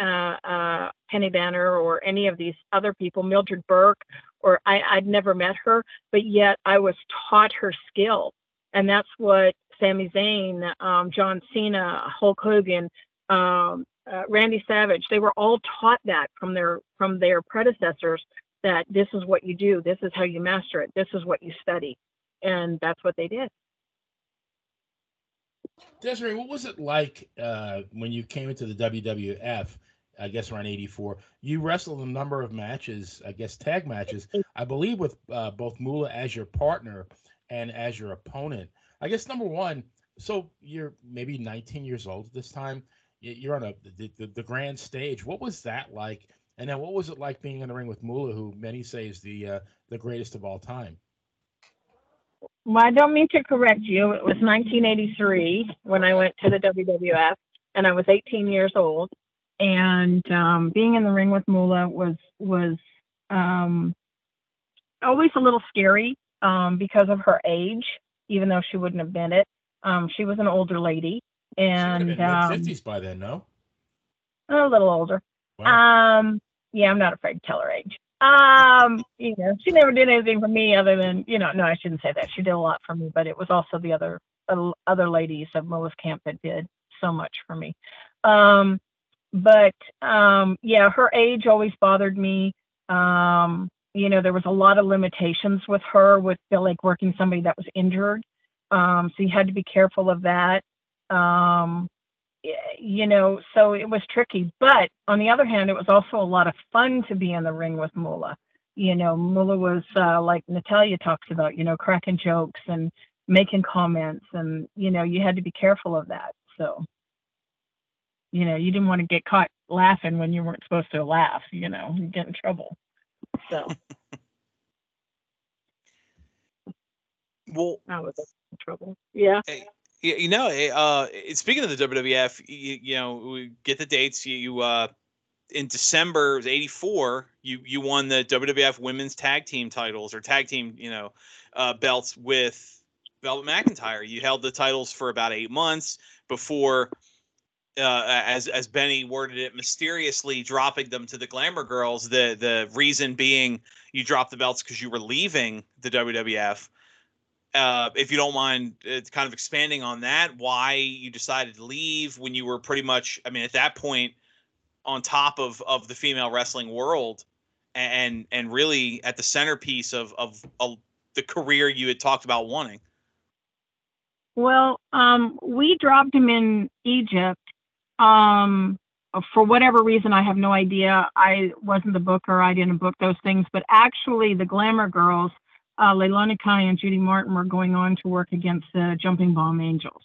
uh, uh, Penny Banner or any of these other people, Mildred Burke, or I, I'd never met her, but yet I was taught her skill. And that's what Sami Zayn, um, John Cena, Hulk Hogan, um, uh, Randy Savage. They were all taught that from their from their predecessors that this is what you do, this is how you master it, this is what you study, and that's what they did. Desiree, what was it like uh, when you came into the WWF? I guess around '84, you wrestled a number of matches, I guess tag matches, I believe, with uh, both Moolah as your partner and as your opponent. I guess number one, so you're maybe 19 years old at this time. You're on a the, the, the grand stage. What was that like? And then what was it like being in the ring with Moolah, who many say is the uh, the greatest of all time? Well, I don't mean to correct you. It was 1983 when I went to the WWF, and I was 18 years old. And um, being in the ring with Moolah was was um, always a little scary um, because of her age, even though she wouldn't have been it. Um, she was an older lady, and um, mid 50s by then, no? a little older. Wow. Um, yeah, I'm not afraid to tell her age. Um, you know, she never did anything for me other than, you know, no, I shouldn't say that. She did a lot for me, but it was also the other uh, other ladies of Moore's Camp that did so much for me. Um, but um, yeah, her age always bothered me. Um, you know, there was a lot of limitations with her with like working somebody that was injured. Um, so you had to be careful of that. Um, you know, so it was tricky. But on the other hand, it was also a lot of fun to be in the ring with Moolah. You know, Moolah was uh, like Natalya talks about, you know, cracking jokes and making comments, and you know, you had to be careful of that. So, you know, you didn't want to get caught laughing when you weren't supposed to laugh. You know, you get in trouble. So Well, I was in trouble. Yeah. you, you know, eh, uh, eh, speaking of the WWF, you, you know, we get the dates. You, you uh, in December of '84, you you won the WWF Women's Tag Team titles or tag team, you know, uh, belts with Velvet McIntyre. You held the titles for about eight months before. Uh, as as Benny worded it, mysteriously dropping them to the Glamour Girls. The the reason being you dropped the belts because you were leaving the WWF uh, if you don't mind, it's kind of expanding on that. Why you decided to leave when you were pretty much, I mean, at that point, on top of of the female wrestling world, and and really at the centerpiece of of, of the career you had talked about wanting. Well, um, we dropped him in Egypt. Um, for whatever reason, I have no idea. I wasn't the booker. I didn't book those things. But actually, the Glamour Girls, uh, Leilani Kai and Judy Martin, were going on to work against the Jumping Bomb Angels.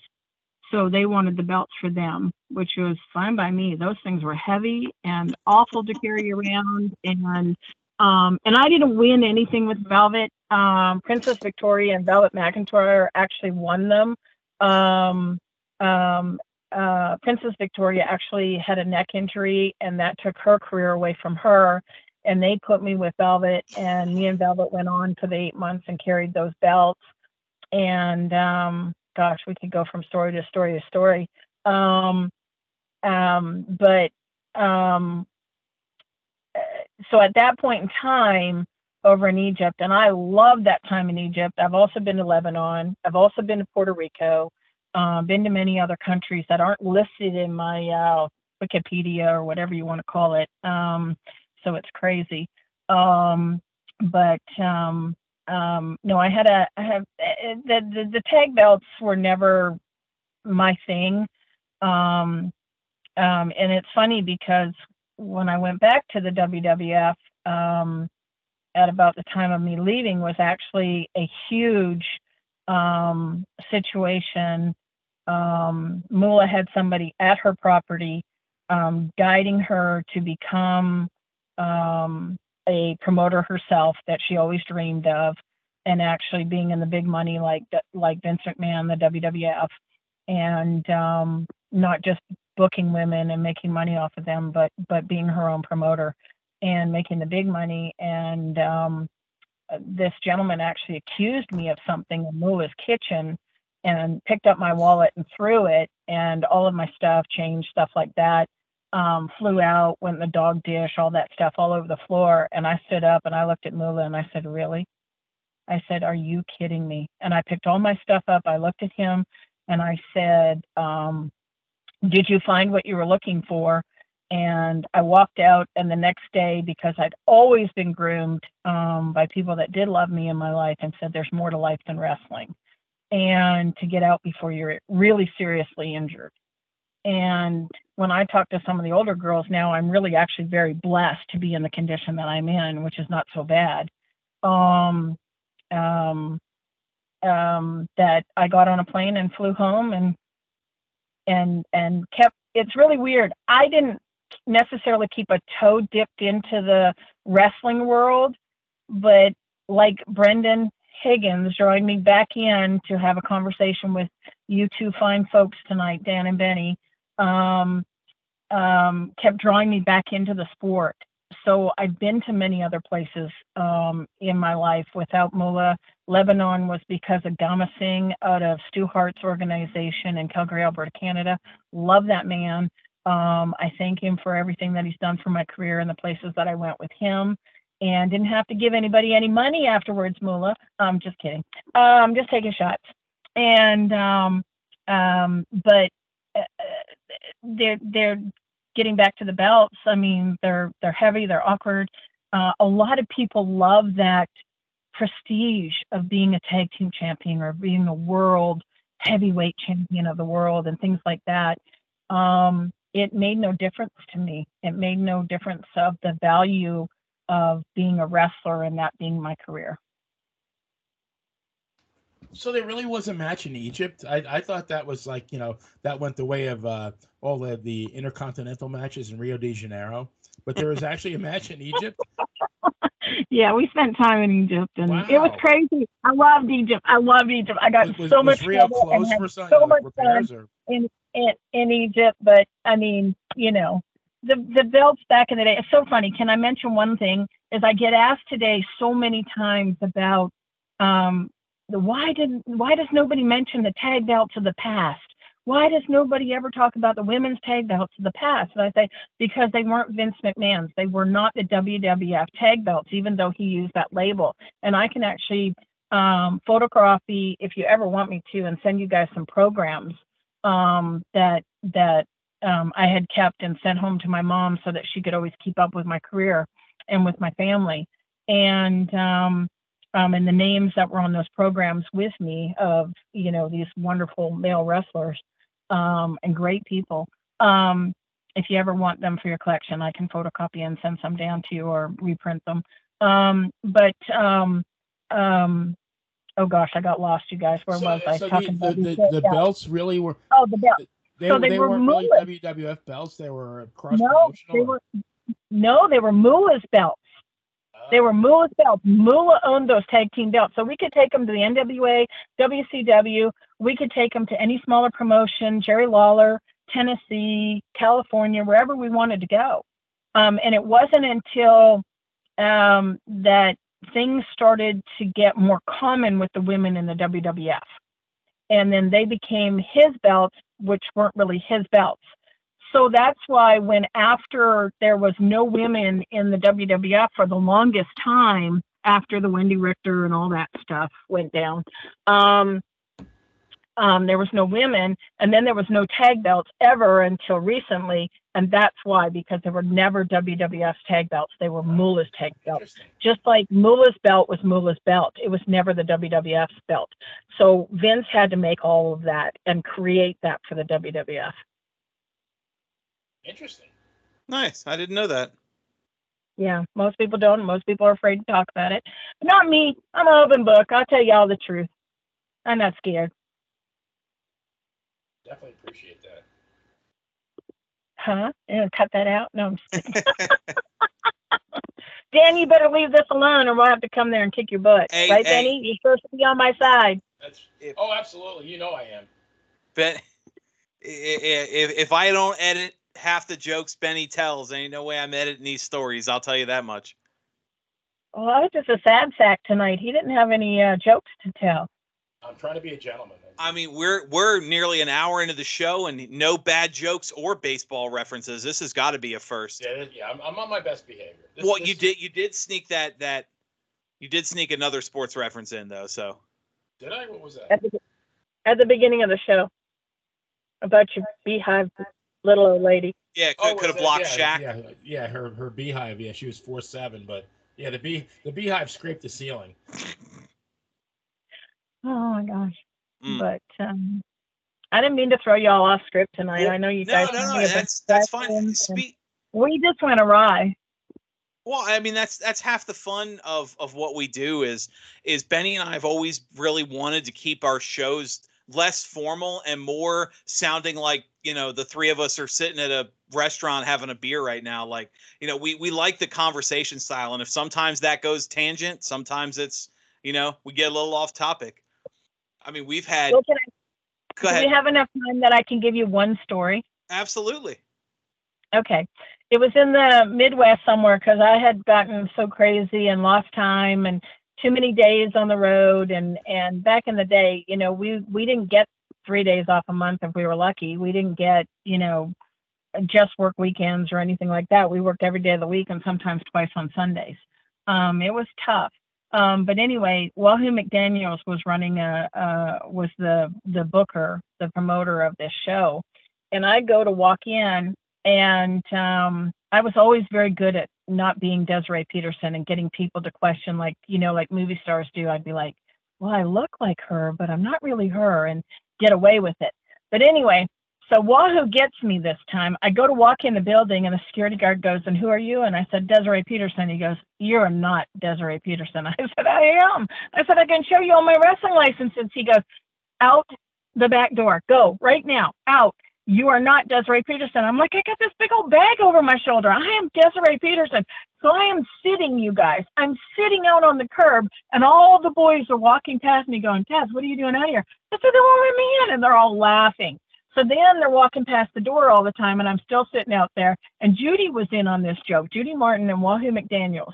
So they wanted the belts for them, which was fine by me. Those things were heavy and awful to carry around, and um, and I didn't win anything with Velvet. Um, Princess Victoria and Velvet McIntyre actually won them. Um, um, uh, Princess Victoria actually had a neck injury, and that took her career away from her. And they put me with Velvet, and me and Velvet went on for the eight months and carried those belts. And um, gosh, we could go from story to story to story. Um, um, but um, so at that point in time, over in Egypt, and I love that time in Egypt. I've also been to Lebanon. I've also been to Puerto Rico. Uh, been to many other countries that aren't listed in my uh, Wikipedia or whatever you want to call it. Um, so it's crazy. Um, but um, um, no, I had a I have uh, the, the the tag belts were never my thing. Um, um, and it's funny because when I went back to the WWF um, at about the time of me leaving was actually a huge um, situation. Um, Moolah had somebody at her property um, guiding her to become um, a promoter herself that she always dreamed of, and actually being in the big money like like Vince McMahon, the WWF, and um, not just booking women and making money off of them, but but being her own promoter and making the big money. And um, this gentleman actually accused me of something in Moolah's kitchen and picked up my wallet and threw it, and all of my stuff, change, stuff like that, um, flew out, went in the dog dish, all that stuff all over the floor. And I stood up and I looked at Moolah and I said, Really? I said, Are you kidding me? And I picked all my stuff up. I looked at him and I said, um, Did you find what you were looking for? And I walked out, and the next day, because I'd always been groomed um, by people that did love me in my life and said, There's more to life than wrestling. and to get out before you're really seriously injured. And when I talk to some of the older girls now, I'm really actually very blessed to be in the condition that I'm in, which is not so bad. Um, um, um, that I got on a plane and flew home and and and kept. It's really weird. I didn't necessarily keep a toe dipped into the wrestling world, but like Brendan Higgins drawing me back in to have a conversation with you two fine folks tonight, Dan and Benny, um, um, kept drawing me back into the sport. So I've been to many other places um, in my life without Moolah. Lebanon was because of Gama Singh out of Stu Hart's organization in Calgary, Alberta, Canada. Love that man. Um, I thank him for everything that he's done for my career and the places that I went with him and didn't have to give anybody any money afterwards, Moolah. I'm just kidding. Um, just taking shots. And um, um, but uh, they're they're getting back to the belts. I mean, they're they're heavy, they're awkward. Uh, a lot of people love that prestige of being a tag team champion or being a world heavyweight champion of the world and things like that. Um, it made no difference to me. It made no difference of the value of being a wrestler and that being my career. So there really was a match in Egypt. I, I thought that was like you know that went the way of uh, all the, the intercontinental matches in Rio de Janeiro, but there was actually a match in Egypt. yeah, we spent time in Egypt, and wow. it was crazy. I loved Egypt. I loved Egypt. I got was, so was much Rio close for some, so much fun or? in, in in Egypt. But I mean, you know, the the belts back in the day. It's so funny. Can I mention one thing? Is I get asked today so many times about um, why did why does nobody mention the tag belts of the past? Why does nobody ever talk about the women's tag belts of the past? And I say because they weren't Vince McMahon's. They were not the WWF tag belts, even though he used that label. And I can actually um, photograph the if you ever want me to, and send you guys some programs um, that that um, I had kept and sent home to my mom so that she could always keep up with my career and with my family. And um, um, and the names that were on those programs with me of you know these wonderful male wrestlers um, and great people. Um, if you ever want them for your collection, I can photocopy and send some down to you or reprint them. Um, but um, um, oh gosh, I got lost, you guys. Where so, was I so talking the, about? The, the belts really were. Oh, the belts. They, so they, they were weren't really WWF belts. They were cross no, they were no, they were belts. They were Moolah's belts. Moolah owned those tag team belts, so we could take them to the NWA, WCW. We could take them to any smaller promotion, Jerry Lawler, Tennessee, California, wherever we wanted to go. Um, and it wasn't until um, that things started to get more common with the women in the WWF and then they became his belts, which weren't really his belts. So that's why when after there was no women in the WWF for the longest time after the Wendi Richter and all that stuff went down, um, um, there was no women, and then there was no tag belts ever until recently, and that's why because there were never WWF tag belts; they were Moolah's tag belts. Just like Moolah's belt was Moolah's belt, it was never the WWF's belt. So Vince had to make all of that and create that for the WWF. Interesting. Nice. I didn't know that. Yeah, most people don't. Most people are afraid to talk about it. But not me. I'm an open book. I'll tell you all the truth. I'm not scared. Definitely appreciate that. Huh? You gonna cut that out? No, I'm just. Dan, you better leave this alone, or we'll have to come there and kick your butt. Hey, right, hey. Benny? You're supposed to be on my side. That's oh, absolutely. You know I am. Ben, if, if I don't edit half the jokes Benny tells, ain't no way I'm editing these stories. I'll tell you that much. Well, I was just a sad sack tonight. He didn't have any uh, jokes to tell. I'm trying to be a gentleman. I mean, we're we're nearly an hour into the show and no bad jokes or baseball references. This has got to be a first. Yeah, yeah, I'm, I'm on my best behavior. This, well, this, you did you did sneak that that you did sneak another sports reference in though. So did I? What was that? At the, at the beginning of the show about your beehive, little old lady. Yeah, could, Oh, could have blocked that- Shaq. yeah, Yeah, yeah, her her beehive. Yeah, she was four seven, but yeah, the bee the beehive scraped the ceiling. Oh my gosh. Mm. But um, I didn't mean to throw y'all off script tonight. Well, I know you no, guys. no, have no. me a bunch That's that's fine. questions, and Speak. We just went awry. Well, I mean that's that's half the fun of of what we do is is Benny and I have always really wanted to keep our shows less formal and more sounding like you know the three of us are sitting at a restaurant having a beer right now like you know we we like the conversation style and if sometimes that goes tangent sometimes it's you know we get a little off topic i mean we've had Well, I, go do ahead we have enough time that I can give you one story? absolutely Okay. It was in the Midwest somewhere because I had gotten so crazy and lost time and too many days on the road. And, and back in the day, you know, we, we didn't get three days off a month if we were lucky. We didn't get, you know, just work weekends or anything like that. We worked every day of the week and sometimes twice on Sundays. Um, it was tough. Um, but anyway, Wahoo McDaniels was running a, uh, was the, the booker, the promoter of this show. And I go to walk in and um, I was always very good at not being Desiree Peterson and getting people to question, like you know, like movie stars do. I'd be like, "Well, I look like her, but I'm not really her," and get away with it. But anyway, so Wahoo gets me this time. I go to walk in the building, and the security guard goes, "And who are you?" And I said, "Desiree Peterson." He goes, "You're not Desiree Peterson." I said, "I am." I said, "I can show you all my wrestling licenses." He goes, "Out the back door. Go right now. Out." You are not Desiree Peterson. I'm like, I got this big old bag over my shoulder. I am Desiree Peterson. So I am sitting, you guys. I'm sitting out on the curb, and all the boys are walking past me going, Taz, what are you doing out here? I said, they won't me in. And they're all laughing. So then they're walking past the door all the time, and I'm still sitting out there. And Judy was in on this joke. Judy Martin and Wahoo McDaniels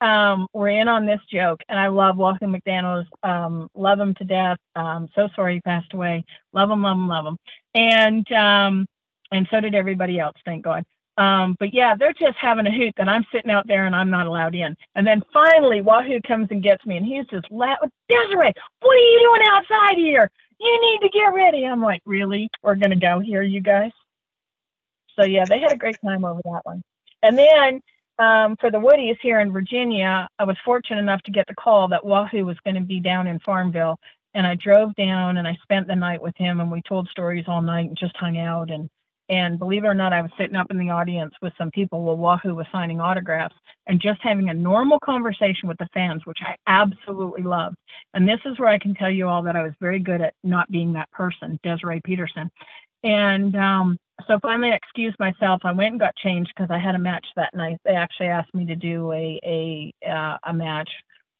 um, were in on this joke, and I love Wahoo McDaniels. Um, love him to death. Um, so sorry he passed away. Love him, love him, love him. And um, and so did everybody else, thank God. Um, but yeah, they're just having a hoot, and I'm sitting out there, and I'm not allowed in. And then finally, Wahoo comes and gets me, and he's just loud. Desiree, what are you doing outside here? You need to get ready. I'm like, really? We're gonna go here, you guys? So yeah, they had a great time over that one. And then um, for the Woodies here in Virginia, I was fortunate enough to get the call that Wahoo was going to be down in Farmville. And I drove down and I spent the night with him and we told stories all night and just hung out. And, and believe it or not, I was sitting up in the audience with some people while Wahoo was signing autographs and just having a normal conversation with the fans, which I absolutely loved. And this is where I can tell you all that I was very good at not being that person, Desiree Peterson. And um, so finally I excused myself. I went and got changed because I had a match that night. They actually asked me to do a a uh, a match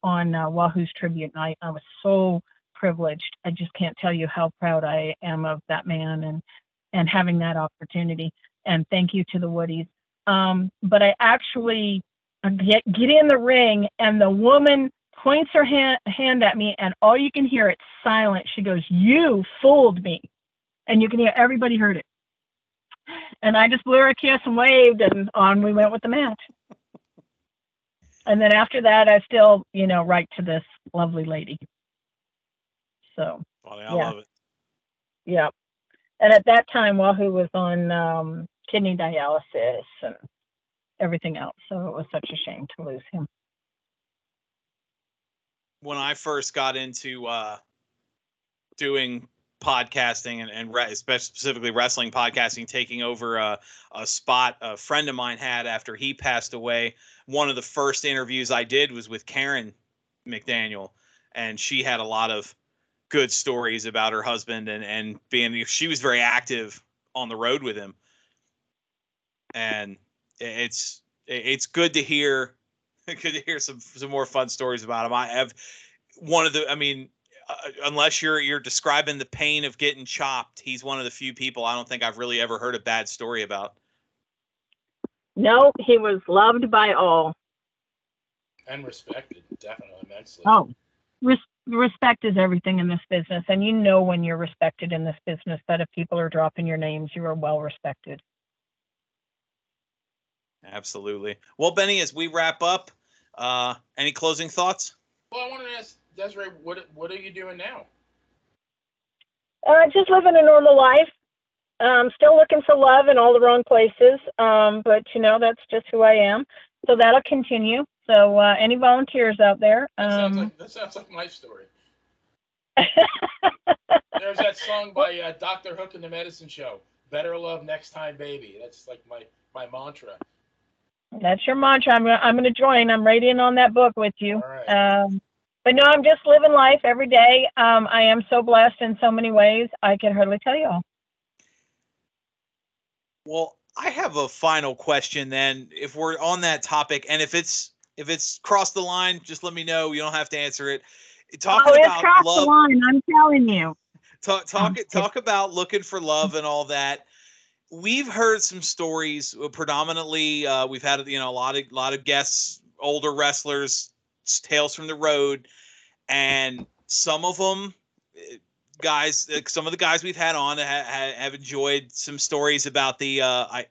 on uh, Wahoo's tribute night. I was so privileged. I just can't tell you how proud I am of that man and and having that opportunity. And thank you to the Woodies. Um, but I actually uh, get get in the ring, and the woman points her hand, hand at me, and all you can hear it's silent. She goes, "You fooled me," and you can hear everybody heard it and I just blew her a kiss and waved, and on we went with the match. And then after that, I still, you know, write to this lovely lady. So, I Yeah. love it yeah. And at that time, Wahoo was on um, kidney dialysis and everything else. So it was such a shame to lose him. when I first got into uh, doing podcasting and, and re- specifically wrestling podcasting, taking over a, a spot a friend of mine had after he passed away. One of the first interviews I did was with Karen McDaniel, and she had a lot of good stories about her husband and and being she was very active on the road with him, and it's it's good to hear good to hear some some more fun stories about him. I have one of the. I mean, unless you're you're describing the pain of getting chopped, he's one of the few people I don't think I've really ever heard a bad story about. No, he was loved by all. and respected, definitely immensely. Oh, res- respect is everything in this business. And you know when you're respected in this business that if people are dropping your names, you are well respected. Absolutely. Well, Benny, as we wrap up, uh, any closing thoughts? Well, I wanted to ask Desiree, what what are you doing now? Uh, just living a normal life. Um, still looking for love in all the wrong places. Um, but you know, that's just who I am. So that'll continue. So uh, any volunteers out there? That sounds Um, like that sounds like my story. There's that song by uh, Dr. Hook and the Medicine Show. Better love next time, baby. That's like my my mantra. That's your mantra. I'm gonna, I'm going to join. I'm right in on that book with you. All right. Um, but no, I'm just living life every day. Um, I am so blessed in so many ways. I can hardly tell you all. Well, I have a final question then. If we're on that topic, and if it's if it's crossed the line, just let me know. You don't have to answer it. Talking oh, it's about crossed love, the line. I'm telling you. talk talk talk about looking for love and all that. We've heard some stories. uh, Predominantly, uh, we've had you know a lot of lot of guests, older wrestlers, s- tales from the road, and some of them guys uh, some of the guys we've had on ha- ha- have enjoyed some stories about the uh i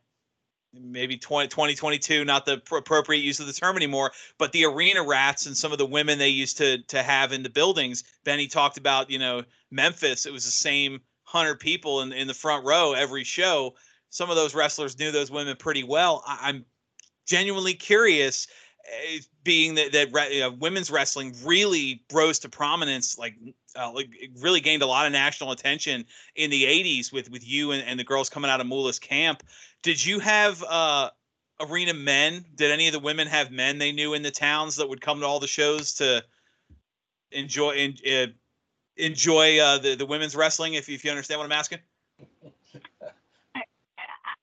maybe 20, 2022 not the pr- appropriate use of the term anymore but the arena rats and some of the women they used to to have in the buildings. Benny talked about you know memphis it was the same 100 people in, in the front row every show. Some of those wrestlers knew those women pretty well. I, i'm genuinely curious eh, being that that re- uh, women's wrestling really rose to prominence like uh, like really gained a lot of national attention in the 80s with with you and, and the girls coming out of Moolah's camp. Did you have uh, arena men? Did any of the women have men they knew in the towns that would come to all the shows to enjoy uh, enjoy uh, the the women's wrestling? If if you understand what I'm asking.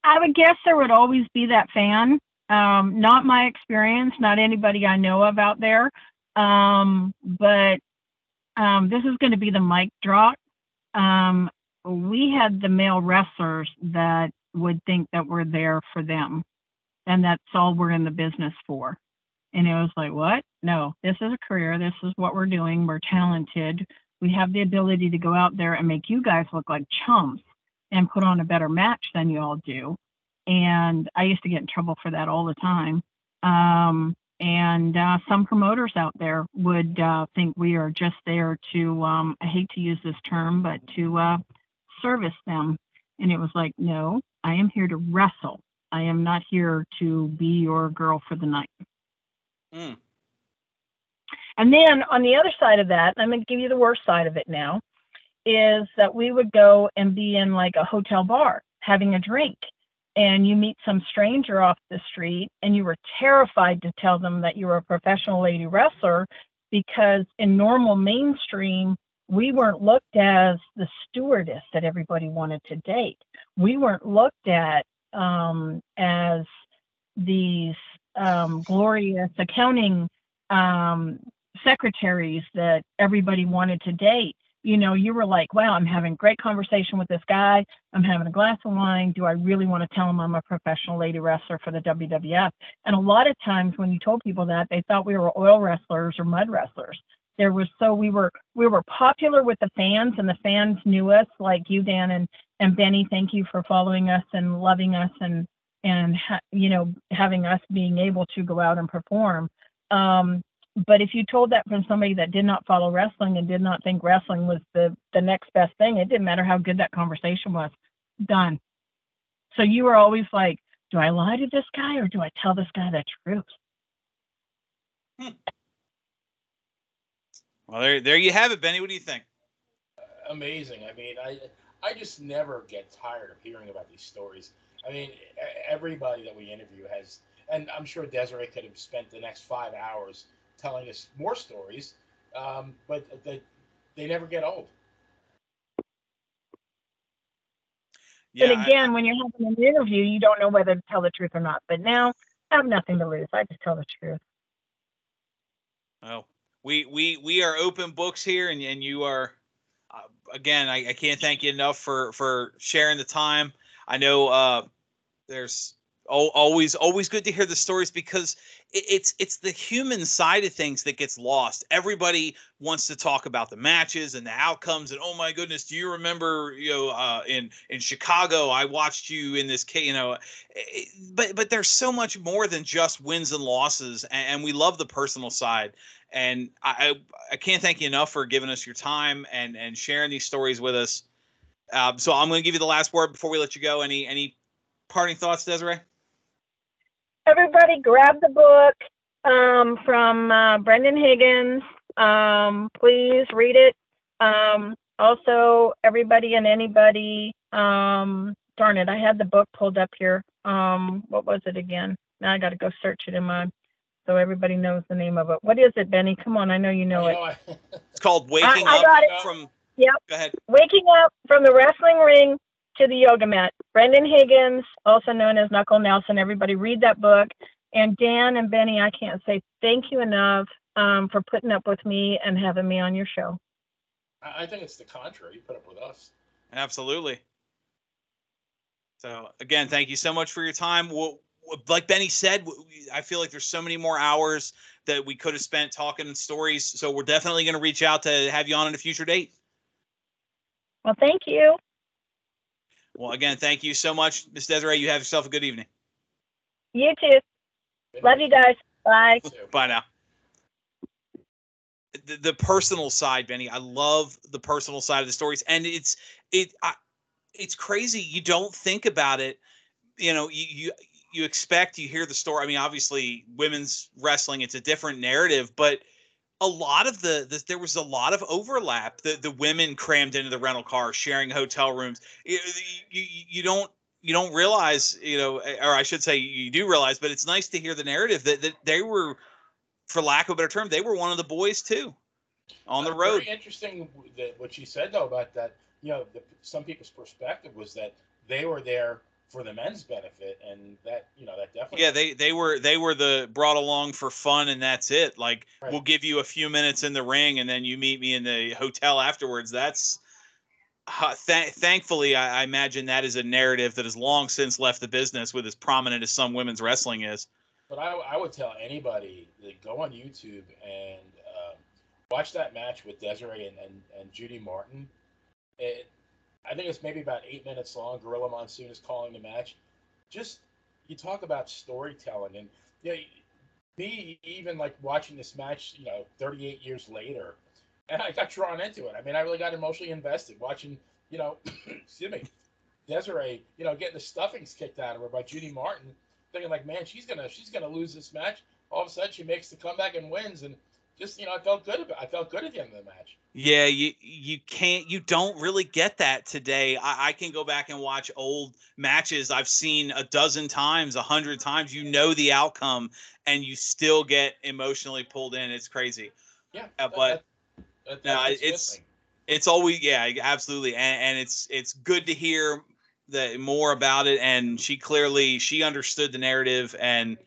I would guess there would always be that fan. Um, not my experience, not anybody I know of out there. Um, but um, this is going to be the mic drop. Um, we had the male wrestlers that would think that we're there for them, and that's all we're in the business for. And it was like, what? No, this is a career. This is what we're doing. We're talented. We have the ability to go out there and make you guys look like chumps and put on a better match than you all do. And I used to get in trouble for that all the time. Um, and uh, some promoters out there would uh, think we are just there to, um, I hate to use this term, but to uh, service them. And it was like, no, I am here to wrestle. I am not here to be your girl for the night. Mm. And then on the other side of that, I'm going to give you the worst side of it now, is that we would go and be in like a hotel bar having a drink. And you meet some stranger off the street, and you were terrified to tell them that you were a professional lady wrestler because in normal mainstream, we weren't looked as the stewardess that everybody wanted to date. We weren't looked at um, as these um, glorious accounting um, secretaries that everybody wanted to date. You know, you were like, wow, I'm having great conversation with this guy. I'm having a glass of wine. Do I really want to tell him I'm a professional lady wrestler for the WWF? And a lot of times when you told people that, they thought we were oil wrestlers or mud wrestlers. There was so we were we were popular with the fans, and the fans knew us, like you, Dan and and Benny. Thank you for following us and loving us, and and you know having us being able to go out and perform. Um, but if you told that from somebody that did not follow wrestling and did not think wrestling was the the next best thing, it didn't matter how good that conversation was. Done. So you were always like, do I lie to this guy or do I tell this guy the truth? Hmm. Well, there there you have it, Benny. What do you think? amazing. I mean, I I just never get tired of hearing about these stories. I mean, everybody that we interview has, and I'm sure Desiree could have spent the next five hours telling us more stories, um, but they they never get old. Yeah, and I- again, when you're having an interview, you don't know whether to tell the truth or not. But now I have nothing to lose. I just tell the truth. Oh, we we we are open books here, and and you are uh, again. I, I can't thank you enough for for sharing the time. I know uh, there's al- always always good to hear the stories because it, it's it's the human side of things that gets lost. Everybody wants to talk about the matches and the outcomes, and oh my goodness, do you remember you know uh, in in Chicago I watched you in this case, you know, it- but but there's so much more than just wins and losses, and, and we love the personal side and I, I I can't thank you enough for giving us your time and and sharing these stories with us. Um, so I'm going to give you the last word before we let you go. Any any parting thoughts, Desiree? Everybody, grab the book um, from uh, Brendan Higgins. Um, please read it. Um, also, everybody and anybody. Um, darn it, I had the book pulled up here. Um, what was it again? Now I got to go search it in my, so everybody knows the name of it. What is it, Benny? Come on, I know you know it. I- It's called Waking I Up it. from. Yep. Go ahead. Waking up from the wrestling ring to the yoga mat. Brendan Higgins, also known as Knuckle Nelson. Everybody read that book. And Dan and Benny, I can't say thank you enough um, for putting up with me and having me on your show. I I think it's the contrary. You put up with us. Absolutely. So again, thank you so much for your time. Well, like Benny said, we- I feel like there's so many more hours that we could have spent talking stories. So we're definitely going to reach out to have you on in a future date. Well, thank you. Well, again, thank you so much, Miss Desiree. You have yourself a good evening. You too. Love you guys. Bye. Bye now. The, the personal side, Benny. I love the personal side of the stories, and it's it. I, it's crazy. You don't think about it. You know, you you you expect you hear the story. I mean, obviously, women's wrestling it's a different narrative, but a lot of the, the there was a lot of overlap. The the women crammed into the rental car, sharing hotel rooms. You, you, you don't you don't realize, you know, or I should say, you do realize, but it's nice to hear the narrative that, that they were, for lack of a better term, they were one of the boys too, on the Uh, road. Very interesting that what she said though about that. You know, the, some people's perspective was that they were there for the men's benefit, and that you know that definitely. Yeah, they they were they were the brought along for fun, and that's it. Like Right. we'll give you a few minutes in the ring, and then you meet me in the hotel afterwards. That's th- thankfully, I, I imagine that is a narrative that has long since left the business with as prominent as some women's wrestling is. But I, I would tell anybody that go on YouTube and um, watch that match with Desiree and, and, and Judy Martin. It, I think it's maybe about eight minutes long. Gorilla Monsoon is calling the match. Just you talk about storytelling, and you know, me even like watching this match, you know, 38 years later, and I got drawn into it. I mean, I really got emotionally invested watching, you know, excuse me, Desiree, you know, getting the stuffings kicked out of her by Judy Martin, thinking like, man, she's gonna she's gonna lose this match. All of a sudden, she makes the comeback and wins, and just you know, I felt good about. I felt good at the end of the match. Yeah, you you can't you don't really get that today. I, I can go back and watch old matches I've seen a dozen times, a hundred times. You know the outcome, and you still get emotionally pulled in. It's crazy. Yeah, Uh, but that- that- no, it's-. It's always yeah, absolutely, and, and it's it's good to hear that more about it. And she clearly she understood the narrative, and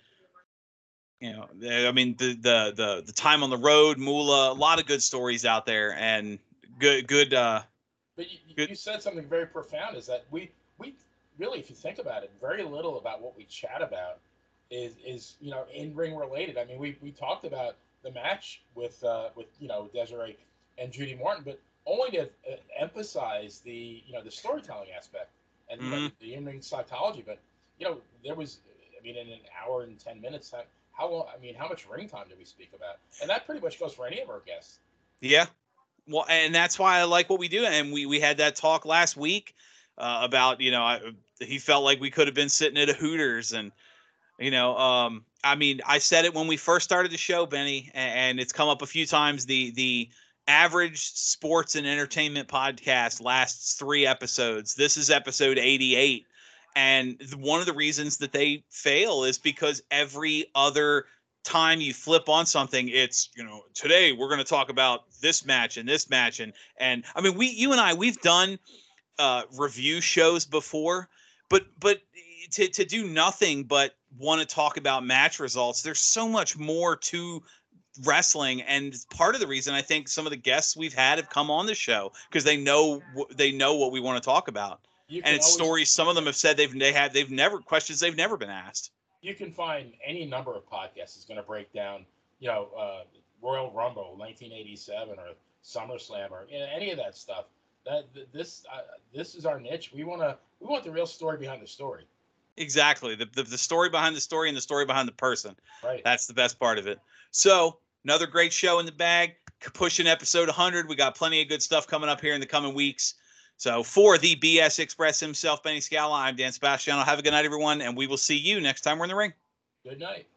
you know, I mean the the the the time on the road, Moolah, a lot of good stories out there, and good good. uh But you, Good. you said something very profound. Is that we we really, if you think about it, very little about what we chat about is is you know in ring related. I mean, we we talked about the match with uh, with you know Desiree and Judy Martin, but only to uh, emphasize the you know the storytelling aspect and you know, the in ring psychology. But you know there was, I mean, in an hour and ten minutes, how, long? I mean, how much ring time do we speak about? And that pretty much goes for any of our guests. Yeah. Well, and that's why I like what we do. And we we had that talk last week uh, about you know I, he felt like we could have been sitting at a Hooters and you know um I mean I said it when we first started the show, Benny, and, and it's come up a few times. The the average sports and entertainment podcast lasts three episodes. This is episode eighty eight. And one of the reasons that they fail is because every other time you flip on something it's you know today we're going to talk about this match and this match and and i mean we you and i we've done uh review shows before but but to to do nothing but want to talk about match results there's so much more to wrestling. And part of the reason i think some of the guests we've had have come on the show because they know they know what we want to talk about You and it's stories some of them have said they've they had they've never questions they've never been asked you can find any number of podcasts that's going to break down, you know, uh, Royal Rumble, 1987, or SummerSlam, or you know, any of that stuff. That this uh, this is our niche. We want to we want the real story behind the story, exactly the, the the story behind the story and the story behind the person right? That's the best part of it. So, another great show in the bag. Pushing episode 100. We got plenty of good stuff coming up here in the coming weeks. So, for the BS Express himself, Benny Scala, I'm Dan Sebastiano. Have a good night, everyone, and we will see you next time we're in the ring. Good night.